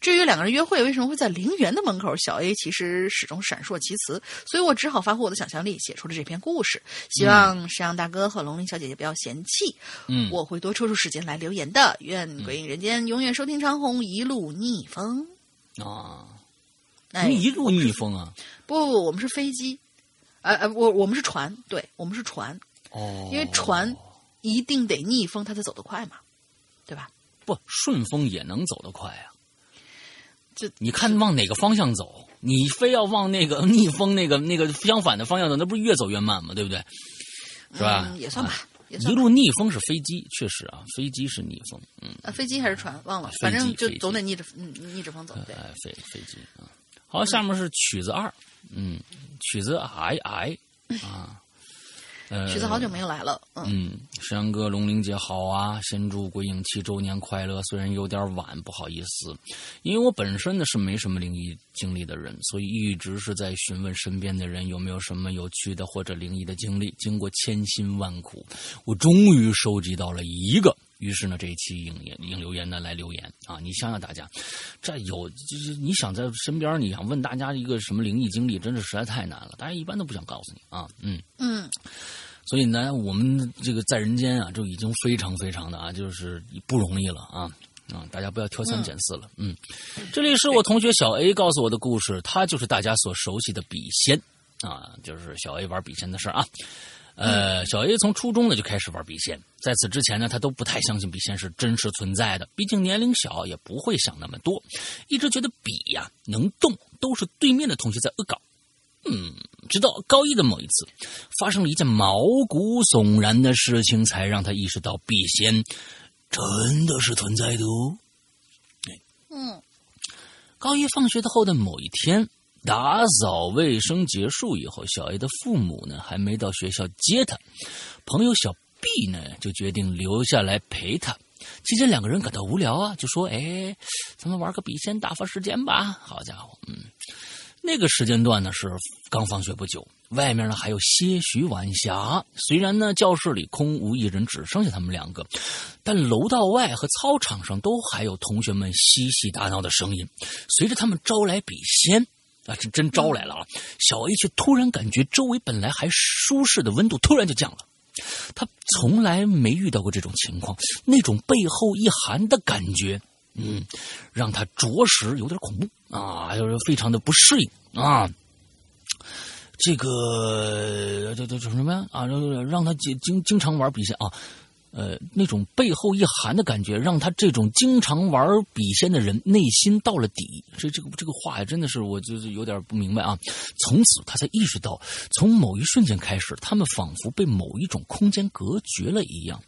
[SPEAKER 4] 至于两个人约会为什么会在陵园的门口，小 A 其实始终闪烁其词，所以我只好发挥我的想象力，写出了这篇故事。希望山羊大哥和龙鳞小姐姐不要嫌弃，
[SPEAKER 5] 嗯，
[SPEAKER 4] 我会多抽出时间来留言的。愿鬼影人间永远收听长虹，一路逆风。
[SPEAKER 5] 啊，
[SPEAKER 4] 哎，
[SPEAKER 5] 你一路逆风啊！
[SPEAKER 4] 不不不，我们是飞机，呃呃，我我们是船，对我们是船，
[SPEAKER 5] 哦，
[SPEAKER 4] 因为船一定得逆风，它才走得快嘛，对吧？
[SPEAKER 5] 不顺风也能走得快啊。
[SPEAKER 4] 这
[SPEAKER 5] 你看往哪个方向走？你非要往那个逆风那个那个相反的方向走，那不是越走越慢吗？对不对？是吧？
[SPEAKER 4] 嗯、也算吧，也
[SPEAKER 5] 一。路逆风是飞机，确实啊，飞机是逆风，嗯，
[SPEAKER 4] 啊，飞机还是船，忘了反正就总得逆着嗯逆着风走，对。
[SPEAKER 5] 哎，飞飞机啊。好，下面是曲子二，嗯，曲子矮矮啊，呃，
[SPEAKER 4] 曲子好久没有来了，嗯，
[SPEAKER 5] 嗯，山哥龙玲姐好啊！先祝鬼影七周年快乐，虽然有点晚，不好意思，因为我本身呢是没什么灵异经历的人，所以一直是在询问身边的人有没有什么有趣的或者灵异的经历。经过千辛万苦，我终于收集到了一个。于是呢，这一期影言影留言呢来留言啊！你想想，大家这有就是你想在身边，你想问大家一个什么灵异经历，真是实在太难了，大家一般都不想告诉你啊，嗯。
[SPEAKER 4] 嗯，
[SPEAKER 5] 所以呢，我们这个在人间啊，就已经非常非常的啊，就是不容易了啊啊！大家不要挑三拣四了。嗯，这里是我同学小 A 告诉我的故事，他就是大家所熟悉的笔仙啊，就是小 A 玩笔仙的事儿啊。呃，小 A 从初中呢就开始玩笔仙，在此之前呢，他都不太相信笔仙是真实存在的，毕竟年龄小，也不会想那么多，一直觉得笔呀能动都是对面的同学在恶搞。嗯，直到高一的某一次，发生了一件毛骨悚然的事情，才让他意识到笔仙真的是存在的哦。
[SPEAKER 4] 嗯，
[SPEAKER 5] 高一放学的后的某一天，打扫卫生结束以后，小 A 的父母呢还没到学校接他，朋友小 B 呢就决定留下来陪他。期间两个人感到无聊啊，就说：“哎，咱们玩个笔仙打发时间吧。”好家伙，嗯。那个时间段呢是刚放学不久，外面呢还有些许晚霞。虽然呢教室里空无一人，只剩下他们两个，但楼道外和操场上都还有同学们嬉戏打闹的声音。随着他们招来笔仙啊，这真招来了啊！小 A 却突然感觉周围本来还舒适的温度突然就降了。他从来没遇到过这种情况，那种背后一寒的感觉。嗯，让他着实有点恐怖啊，就是非常的不适应啊。这个这这叫什么呀？啊，让让他经经经常玩笔仙啊，呃，那种背后一寒的感觉，让他这种经常玩笔仙的人内心到了底。这这个这个话呀，真的是我就是有点不明白啊。从此他才意识到，从某一瞬间开始，他们仿佛被某一种空间隔绝了一样。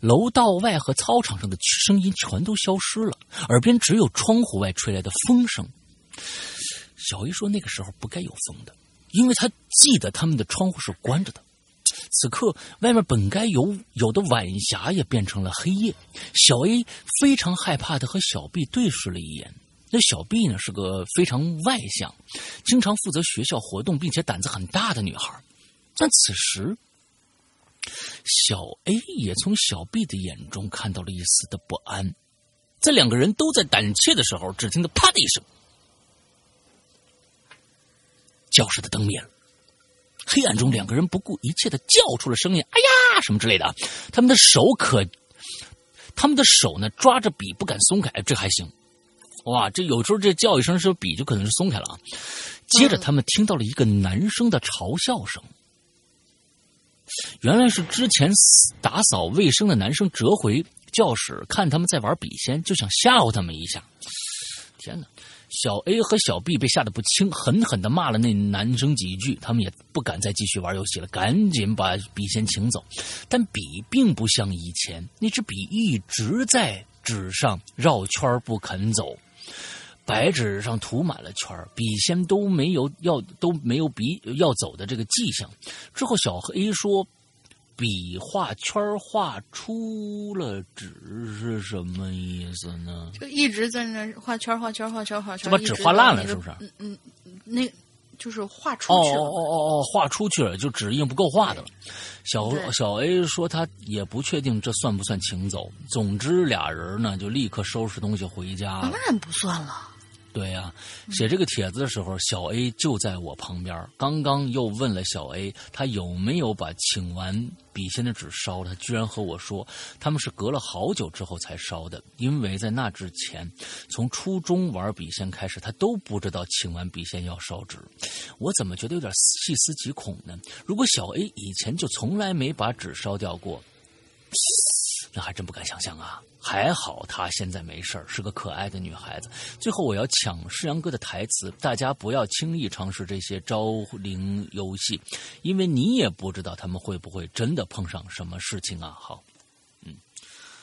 [SPEAKER 5] 楼道外和操场上的声音全都消失了，耳边只有窗户外吹来的风声。小姨说：“那个时候不该有风的，因为她记得他们的窗户是关着的。此刻，外面本该有有的晚霞也变成了黑夜。小 A 非常害怕的和小 B 对视了一眼。那小 B 呢，是个非常外向、经常负责学校活动并且胆子很大的女孩，但此时。”小 A 也从小 B 的眼中看到了一丝的不安，在两个人都在胆怯的时候，只听到“啪”的一声，教室的灯灭了。黑暗中，两个人不顾一切的叫出了声音：“哎呀，什么之类的！”他们的手可，他们的手呢抓着笔不敢松开，这还行。哇，这有时候这叫一声，是笔就可能是松开了啊。接着，他们听到了一个男生的嘲笑声。原来是之前打扫卫生的男生折回教室，看他们在玩笔仙，就想吓唬他们一下。天哪！小 A 和小 B 被吓得不轻，狠狠的骂了那男生几句，他们也不敢再继续玩游戏了，赶紧把笔仙请走。但笔并不像以前，那支笔一直在纸上绕圈不肯走。白纸上涂满了圈笔仙都没有要都没有笔要走的这个迹象。之后，小黑说：“笔画圈画出了纸是什么意思呢？”
[SPEAKER 4] 就一直在那画圈画圈画圈画圈，
[SPEAKER 5] 就把纸画烂了，是不是？
[SPEAKER 4] 嗯嗯，那就是画出
[SPEAKER 5] 哦
[SPEAKER 4] 去了。
[SPEAKER 5] 哦哦哦哦，画出去了，就纸印不够画的了。小小 A 说他也不确定这算不算请走。总之，俩人呢就立刻收拾东西回家了
[SPEAKER 4] 当。然不算了。
[SPEAKER 5] 对呀、写这个帖子的时候，小 A 就在我旁边。刚刚又问了小 A，他有没有把请完笔仙的纸烧了？他居然和我说，他们是隔了好久之后才烧的，因为在那之前，从初中玩笔仙开始，他都不知道请完笔仙要烧纸。我怎么觉得有点细思极恐呢？如果小 A 以前就从来没把纸烧掉过，那还真不敢想象啊！还好她现在没事，是个可爱的女孩子。最后我要抢世阳哥的台词，大家不要轻易尝试这些招灵游戏，因为你也不知道他们会不会真的碰上什么事情啊！好，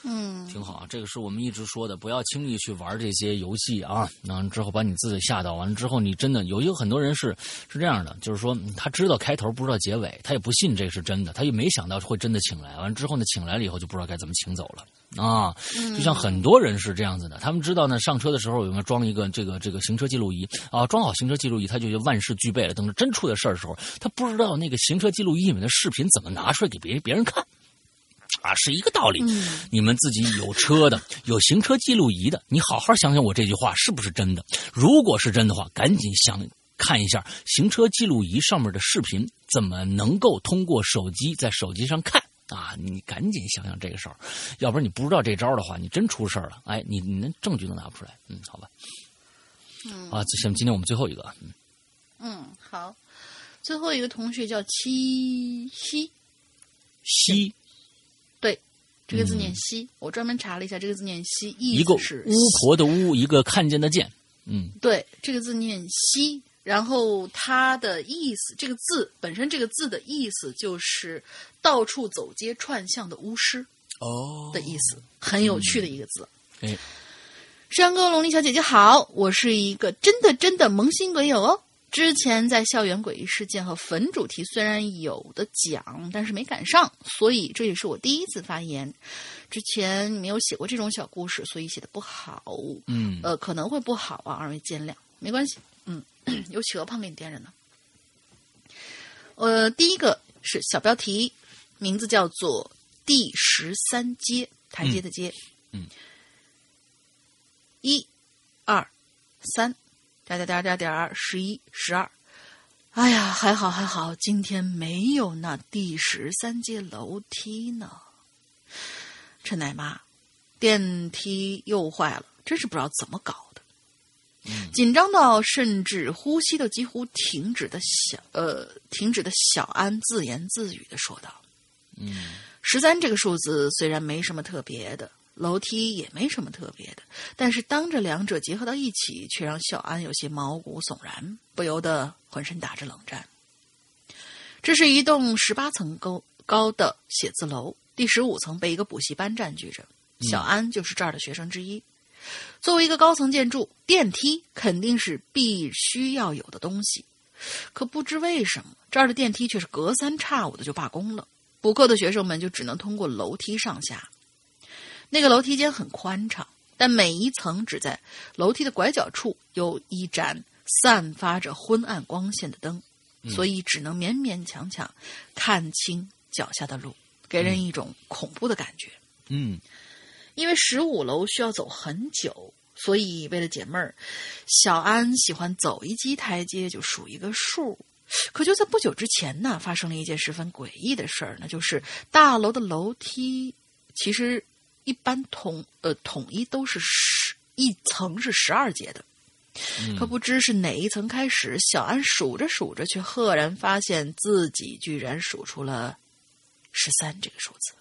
[SPEAKER 4] 嗯，
[SPEAKER 5] 挺好啊，这个是我们一直说的，不要轻易去玩这些游戏啊。那之后把你自己吓到，完了之后你真的有有很多人是是这样的，就是说嗯他知道开头不知道结尾，他也不信这是真的，他也没想到会真的请来，完了之后呢，请来了以后就不知道该怎么请走了。啊，就像很多人是这样子的，他们知道呢，上车的时候有没有装一个这个这个行车记录仪啊？装好行车记录仪，他就就万事俱备了。等着真出的事儿的时候，他不知道那个行车记录仪里面的视频怎么拿出来给别别人看。啊，是一个道理。你们自己有车的，有行车记录仪的，你好好想想我这句话是不是真的？如果是真的话，赶紧想看一下行车记录仪上面的视频，怎么能够通过手机在手机上看啊？你赶紧想想这个事儿，要不然你不知道这招的话，你真出事儿了，哎，你你连证据都拿不出来。嗯，好吧。嗯啊，这行，今天我们最后一个，嗯
[SPEAKER 4] 嗯，好。最后一个同学叫七夕，
[SPEAKER 5] 西
[SPEAKER 4] 对，这个字念西。我专门查了一下，这个字念西，
[SPEAKER 5] 一个
[SPEAKER 4] 思是
[SPEAKER 5] 巫婆的巫，一个看见的见。嗯
[SPEAKER 4] 对，这个字念西，然后它的意思，这个字本身这个字的意思就是到处走街串巷的巫师
[SPEAKER 5] 哦
[SPEAKER 4] 的意思，很有趣的一个字。
[SPEAKER 5] 哎，
[SPEAKER 4] 山哥、龙丽小姐姐好，我是一个真的真的萌新鬼友哦。之前在校园诡异事件和坟主题虽然有的讲，但是没赶上，所以这也是我第一次发言。之前没有写过这种小故事，所以写的不好。
[SPEAKER 5] 嗯
[SPEAKER 4] 呃，可能会不好啊，二位见谅，没关系。嗯，有企鹅胖给你垫着呢。呃，第一个是小标题，名字叫做“第十三阶”，台阶的阶。
[SPEAKER 5] 嗯，
[SPEAKER 4] 一、二、三，点点点点点，十一、十二。哎呀，还好还好，今天没有那第十三阶楼梯呢。陈奶妈，电梯又坏了，真是不知道怎么搞的。紧张到甚至呼吸都几乎停止的小呃停止的小安自言自语的说道
[SPEAKER 5] 嗯：“
[SPEAKER 4] 十三这个数字虽然没什么特别的，楼梯也没什么特别的，但是当这两者结合到一起，却让小安有些毛骨悚然，不由得浑身打着冷战。这是一栋十八层高高的写字楼，第十五层被一个补习班占据着，小安就是这儿的学生之一。作为一个高层建筑，电梯肯定是必须要有的东西。可不知为什么，这儿的电梯却是隔三差五的就罢工了。补课的学生们就只能通过楼梯上下。那个楼梯间很宽敞，但每一层只在楼梯的拐角处有一盏散发着昏暗光线的灯，所以只能勉勉强强看清脚下的路，给人一种恐怖的感觉。
[SPEAKER 5] 嗯
[SPEAKER 4] 因为十五楼需要走很久，所以为了解闷儿，小安喜欢走一级台阶就数一个数。可就在不久之前呢，发生了一件十分诡异的事儿，那就是大楼的楼梯其实一般统呃统一都是十一层是十二节的，可不知是哪一层开始，小安数着数着，却赫然发现自己居然数出了十三这个数字。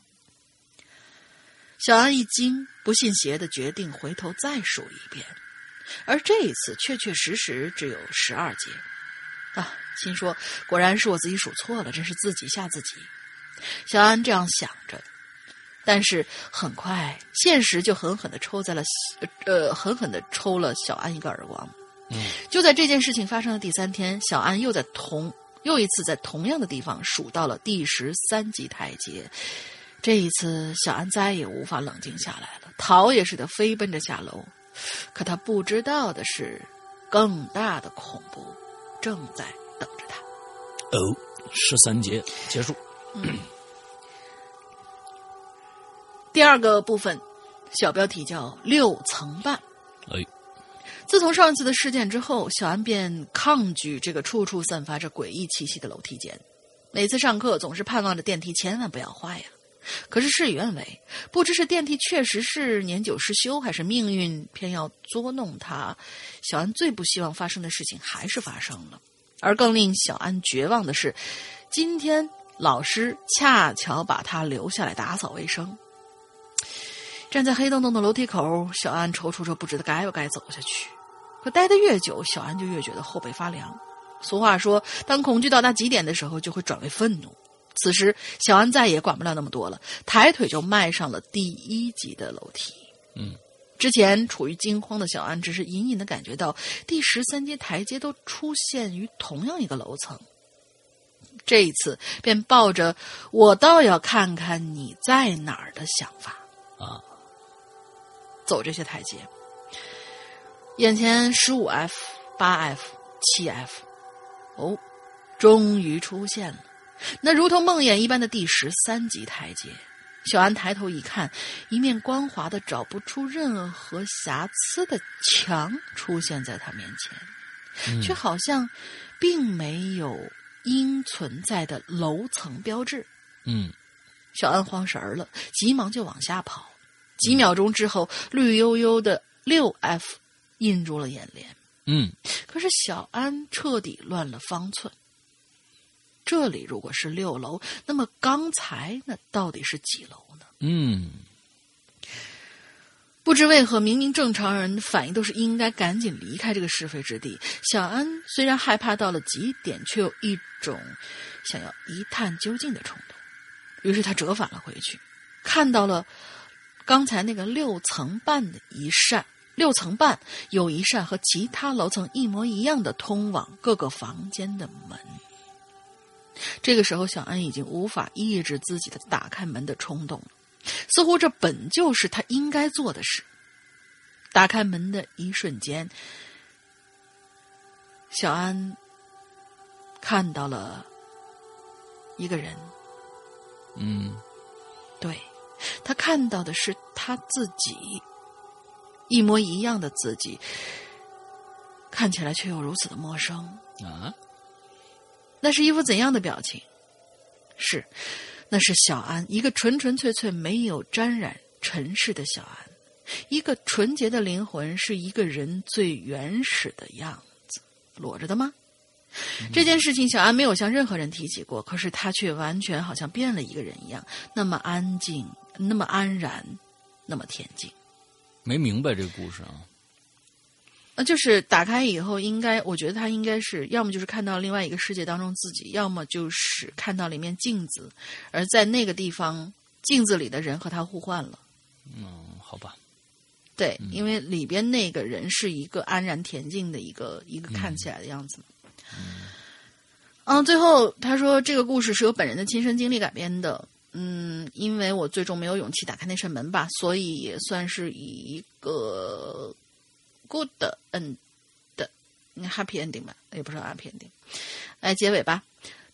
[SPEAKER 4] 小安一惊，不信邪的决定回头再数一遍，而这一次确确实实只有十二节。啊，心说果然是我自己数错了，真是自己吓自己。小安这样想着，但是很快现实就狠狠的抽在了呃狠狠的抽了小安一个耳光。
[SPEAKER 5] 嗯，
[SPEAKER 4] 就在这件事情发生的第三天，小安又在同又一次在同样的地方数到了第十三级台阶。这一次，小安再也无法冷静下来了，逃也似的飞奔着下楼。可他不知道的是，更大的恐怖正在等着他。
[SPEAKER 5] 哦，十三节结束。
[SPEAKER 4] 第二个部分，小标题叫“六层半”。
[SPEAKER 5] 哎，
[SPEAKER 4] 自从上一次的事件之后，小安便抗拒这个处处散发着诡异气息的楼梯间。每次上课，总是盼望着电梯千万不要坏呀。可是事与愿违，不知是电梯确实是年久失修，还是命运偏要捉弄他，小安最不希望发生的事情还是发生了。而更令小安绝望的是，今天老师恰巧把他留下来打扫卫生。站在黑洞洞的楼梯口，小安踌躇着，不知道该不该走下去。可待得越久，小安就越觉得后背发凉。俗话说，当恐惧到达极点的时候，就会转为愤怒。此时，小安再也管不了那么多了，抬腿就迈上了第一级的楼梯。
[SPEAKER 5] 嗯，
[SPEAKER 4] 之前处于惊慌的小安，只是隐隐的感觉到第十三阶台阶都出现于同样一个楼层。这一次，便抱着“我倒要看看你在哪儿”的想法
[SPEAKER 5] 啊，
[SPEAKER 4] 走这些台阶。眼前十五 F、八 F、七 F，哦，终于出现了。那如同梦魇一般的第十三级台阶，小安抬头一看，一面光滑的找不出任何瑕疵的墙出现在他面前，却好像并没有应存在的楼层标志。
[SPEAKER 5] 嗯，
[SPEAKER 4] 小安慌神儿了，急忙就往下跑。几秒钟之后，绿油油的六 F 映入了眼帘。
[SPEAKER 5] 嗯，
[SPEAKER 4] 可是小安彻底乱了方寸。这里如果是六楼，那么刚才那到底是几楼呢？
[SPEAKER 5] 嗯，
[SPEAKER 4] 不知为何，明明正常人的反应都是应该赶紧离开这个是非之地。小安虽然害怕到了极点，却有一种想要一探究竟的冲动。于是他折返了回去，看到了刚才那个六层半的一扇，六层半有一扇和其他楼层一模一样的通往各个房间的门。这个时候，小安已经无法抑制自己的打开门的冲动了。似乎这本就是他应该做的事。打开门的一瞬间，小安看到了一个人。
[SPEAKER 5] 嗯，
[SPEAKER 4] 对，他看到的是他自己，一模一样的自己，看起来却又如此的陌生。
[SPEAKER 5] 啊，
[SPEAKER 4] 那是一副怎样的表情？是，那是小安，一个纯纯粹粹没有沾染尘世的小安，一个纯洁的灵魂，是一个人最原始的样子，裸着的吗？这件事情，小安没有向任何人提起过，可是他却完全好像变了一个人一样，那么安静，那么安然，那么恬静。
[SPEAKER 5] 没明白这个故事啊。
[SPEAKER 4] 那，就是打开以后，应该我觉得他应该是要么就是看到另外一个世界当中自己，要么就是看到了一面镜子，而在那个地方，镜子里的人和他互换了。
[SPEAKER 5] 嗯，好吧。
[SPEAKER 4] 对，因为里边那个人是一个安然恬静的一个一个看起来的样子。嗯，最后他说这个故事是由本人的亲身经历改编的。嗯，因为我最终没有勇气打开那扇门吧，所以也算是以一个 good end 的 happy ending 吧，也不是 happy ending。来结尾吧，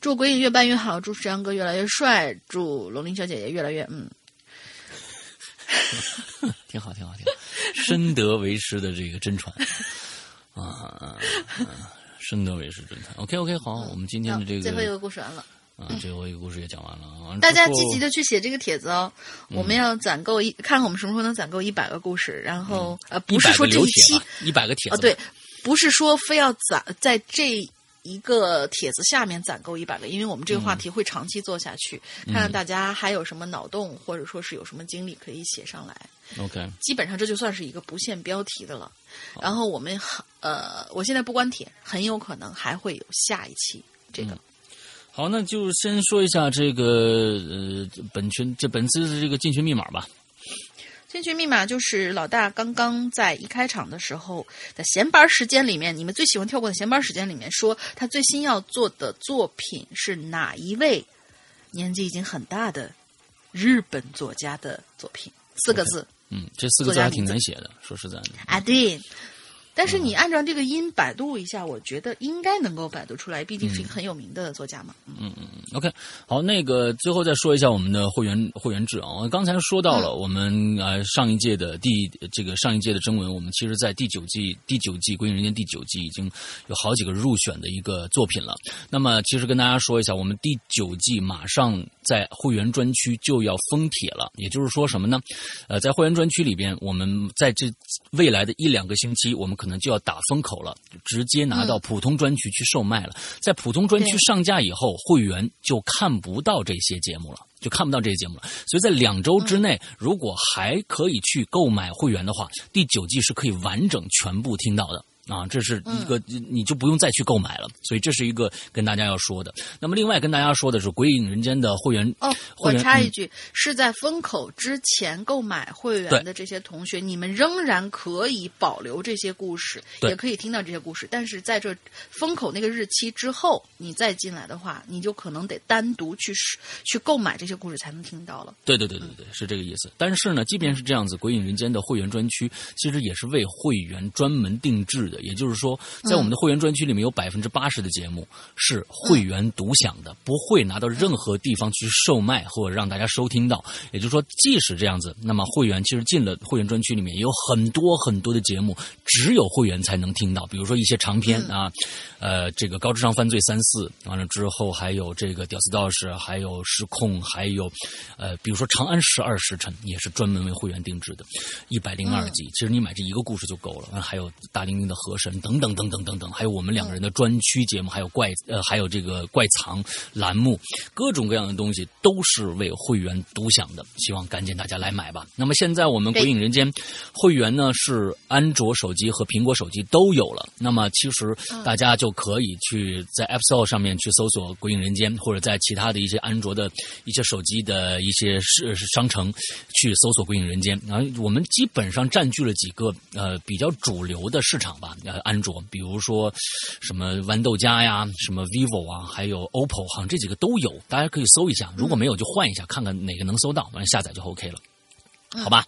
[SPEAKER 4] 祝鬼影越办越好，祝石阳哥越来越帅，祝龙鳞小姐姐越来越嗯，
[SPEAKER 5] 挺好，挺好，挺好，深得为师的这个真传啊啊！深得为师真传。OK，OK，好，我们今天的这个
[SPEAKER 4] 最后一个故事完了。
[SPEAKER 5] 啊，最后一个故事也讲完了啊！
[SPEAKER 4] 大家积极的去写这个帖子哦，我们要攒够一，看看我们什么时候能攒够一百个故事。然后呃，不是说这一期
[SPEAKER 5] 一百个帖子
[SPEAKER 4] 啊，对，不是说非要攒在这一个帖子下面攒够一百个，因为我们这个话题会长期做下去，看看大家还有什么脑洞，或者说是有什么经历可以写上来。
[SPEAKER 5] OK，
[SPEAKER 4] 基本上这就算是一个不限标题的了。然后我们呃，我现在不关帖，很有可能还会有下一期这个。
[SPEAKER 5] 好，那就先说一下这个呃本群这本次的这个进群密码吧。
[SPEAKER 4] 进群密码就是老大刚刚在一开场的时候的闲班时间里面，你们最喜欢跳过的闲班时间里面说他最新要做的作品是哪一位年纪已经很大的日本作家的作品？四个字。
[SPEAKER 5] 嗯，这四个字还挺难写的，说实在的。
[SPEAKER 4] 啊，对。但是你按照这个音百度一下，我觉得应该能够百度出来，毕竟是一
[SPEAKER 5] 嗯
[SPEAKER 4] 个很有名的作家嘛。嗯嗯
[SPEAKER 5] OK，好，那个最后再说一下我们的会员会员制啊。我刚才说到了，我们呃上一届的第这个上一届的征文，我们其实在第九季第九季《归隐人间》第九季已经有好几个入选的一个作品了。那么其实跟大家说一下，我们第九季马上在会员专区就要封帖了，也就是说什么呢？呃，在会员专区里边，我们在这未来的一两个星期，我们可能就要打风口了，直接拿到普通专区去售卖了。在普通专区上架以后，会员就看不到这些节目了。就看不到这些节目了，所以在两周之内，如果还可以去购买会员的话，第九季是可以完整全部听到的。啊，这是一个、你就不用再去购买了，所以这是一个跟大家要说的。那么另外跟大家说的是《鬼影人间》的会员
[SPEAKER 4] 哦，我
[SPEAKER 5] 会员嗯
[SPEAKER 4] 插一句，是在风口之前购买会员的这些同学，你们仍然可以保留这些故事，也可以听到这些故事。但是在这风口那个日期之后，你再进来的话，你就可能得单独去去购买这些故事才能听到了。
[SPEAKER 5] 对对对对对，是这个意思。但是呢，即便是这样子，《鬼影人间》的会员专区其实也是为会员专门定制的。也就是说，在我们的会员专区里面有百分之八十的节目是会员独享的，不会拿到任何地方去售卖或者让大家收听到。也就是说，即使这样子，那么会员其实进了会员专区里面，也有很多很多的节目只有会员才能听到，比如说一些长篇啊，呃，这个高智商犯罪三四，完了之后还有这个屌丝道士，还有失控，还有呃，比如说《长安十二时辰》也是专门为会员定制的，一百零二集。其实你买这一个故事就够了。还有大玲玲的河神等等等等等等，还有我们两个人的专区节目，还有怪呃，还有这个怪藏栏目，各种各样的东西都是为会员独享的。希望赶紧大家来买吧。那么现在我们《鬼影人间》会员呢是安卓手机和苹果手机都有了。那么其实大家就可以去在 App Store 上面去搜索《鬼影人间》，或者在其他的一些安卓的一些手机的一些是商城去搜索《鬼影人间》。然后我们基本上占据了几个呃比较主流的市场吧，呃，安卓，比如说什么豌豆荚呀，什么 vivo 啊，还有 OPPO，好像这几个都有，大家可以搜一下。如果没有就换一下，看看哪个能搜到，完了下载就 OK 了。好吧，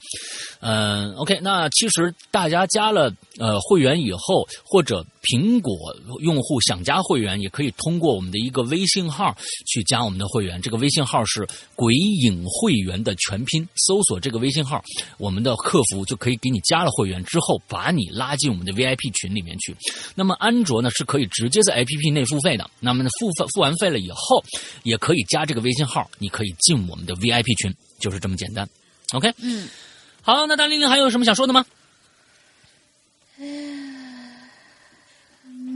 [SPEAKER 5] 嗯、o k 那其实大家加了呃会员以后，或者苹果用户想加会员，也可以通过我们的一个微信号去加我们的会员。这个微信号是“鬼影会员”的全拼，搜索这个微信号，我们的客服就可以给你加了会员之后，把你拉进我们的 VIP 群里面去。那么安卓呢是可以直接在 APP 内付费的，那么呢付费付完费了以后，也可以加这个微信号，你可以进我们的 VIP 群，就是这么简单。OK，
[SPEAKER 4] 嗯，
[SPEAKER 5] 好，那大玲玲还有什么想说的吗？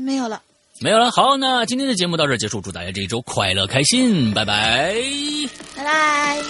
[SPEAKER 4] 没有了。
[SPEAKER 5] 没有了。好，那今天的节目到这儿结束，祝大家这一周快乐开心，拜拜。
[SPEAKER 4] 拜拜。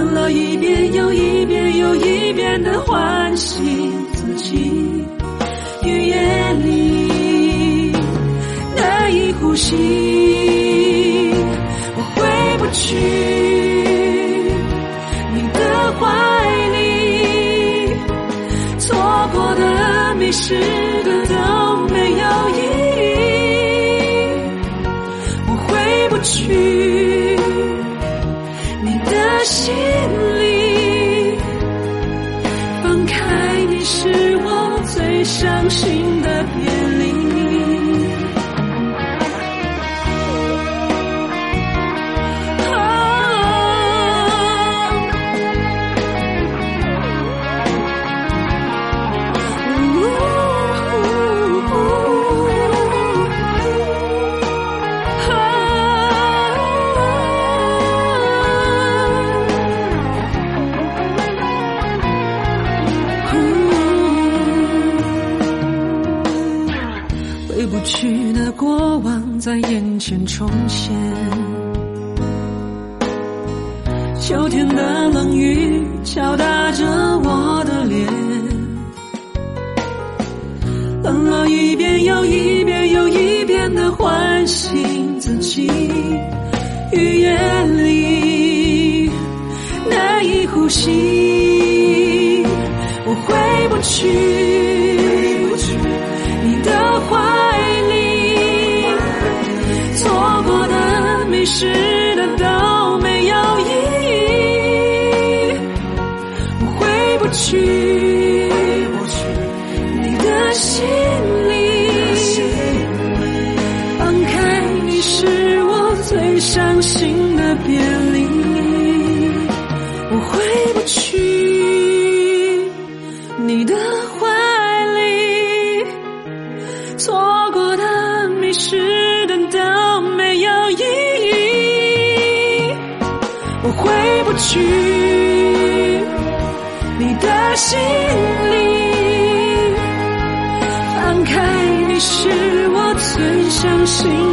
[SPEAKER 6] 脸，冷了一遍又一遍又一遍的唤醒自己，雨夜里难以呼吸，我回不去。你的怀里，错过的、迷失前重现，秋天的冷雨敲打着我的脸，冷了一遍又一遍又一遍的唤醒自己，语言里难以呼吸，我回不去。是、的都心里，放开你是我最伤心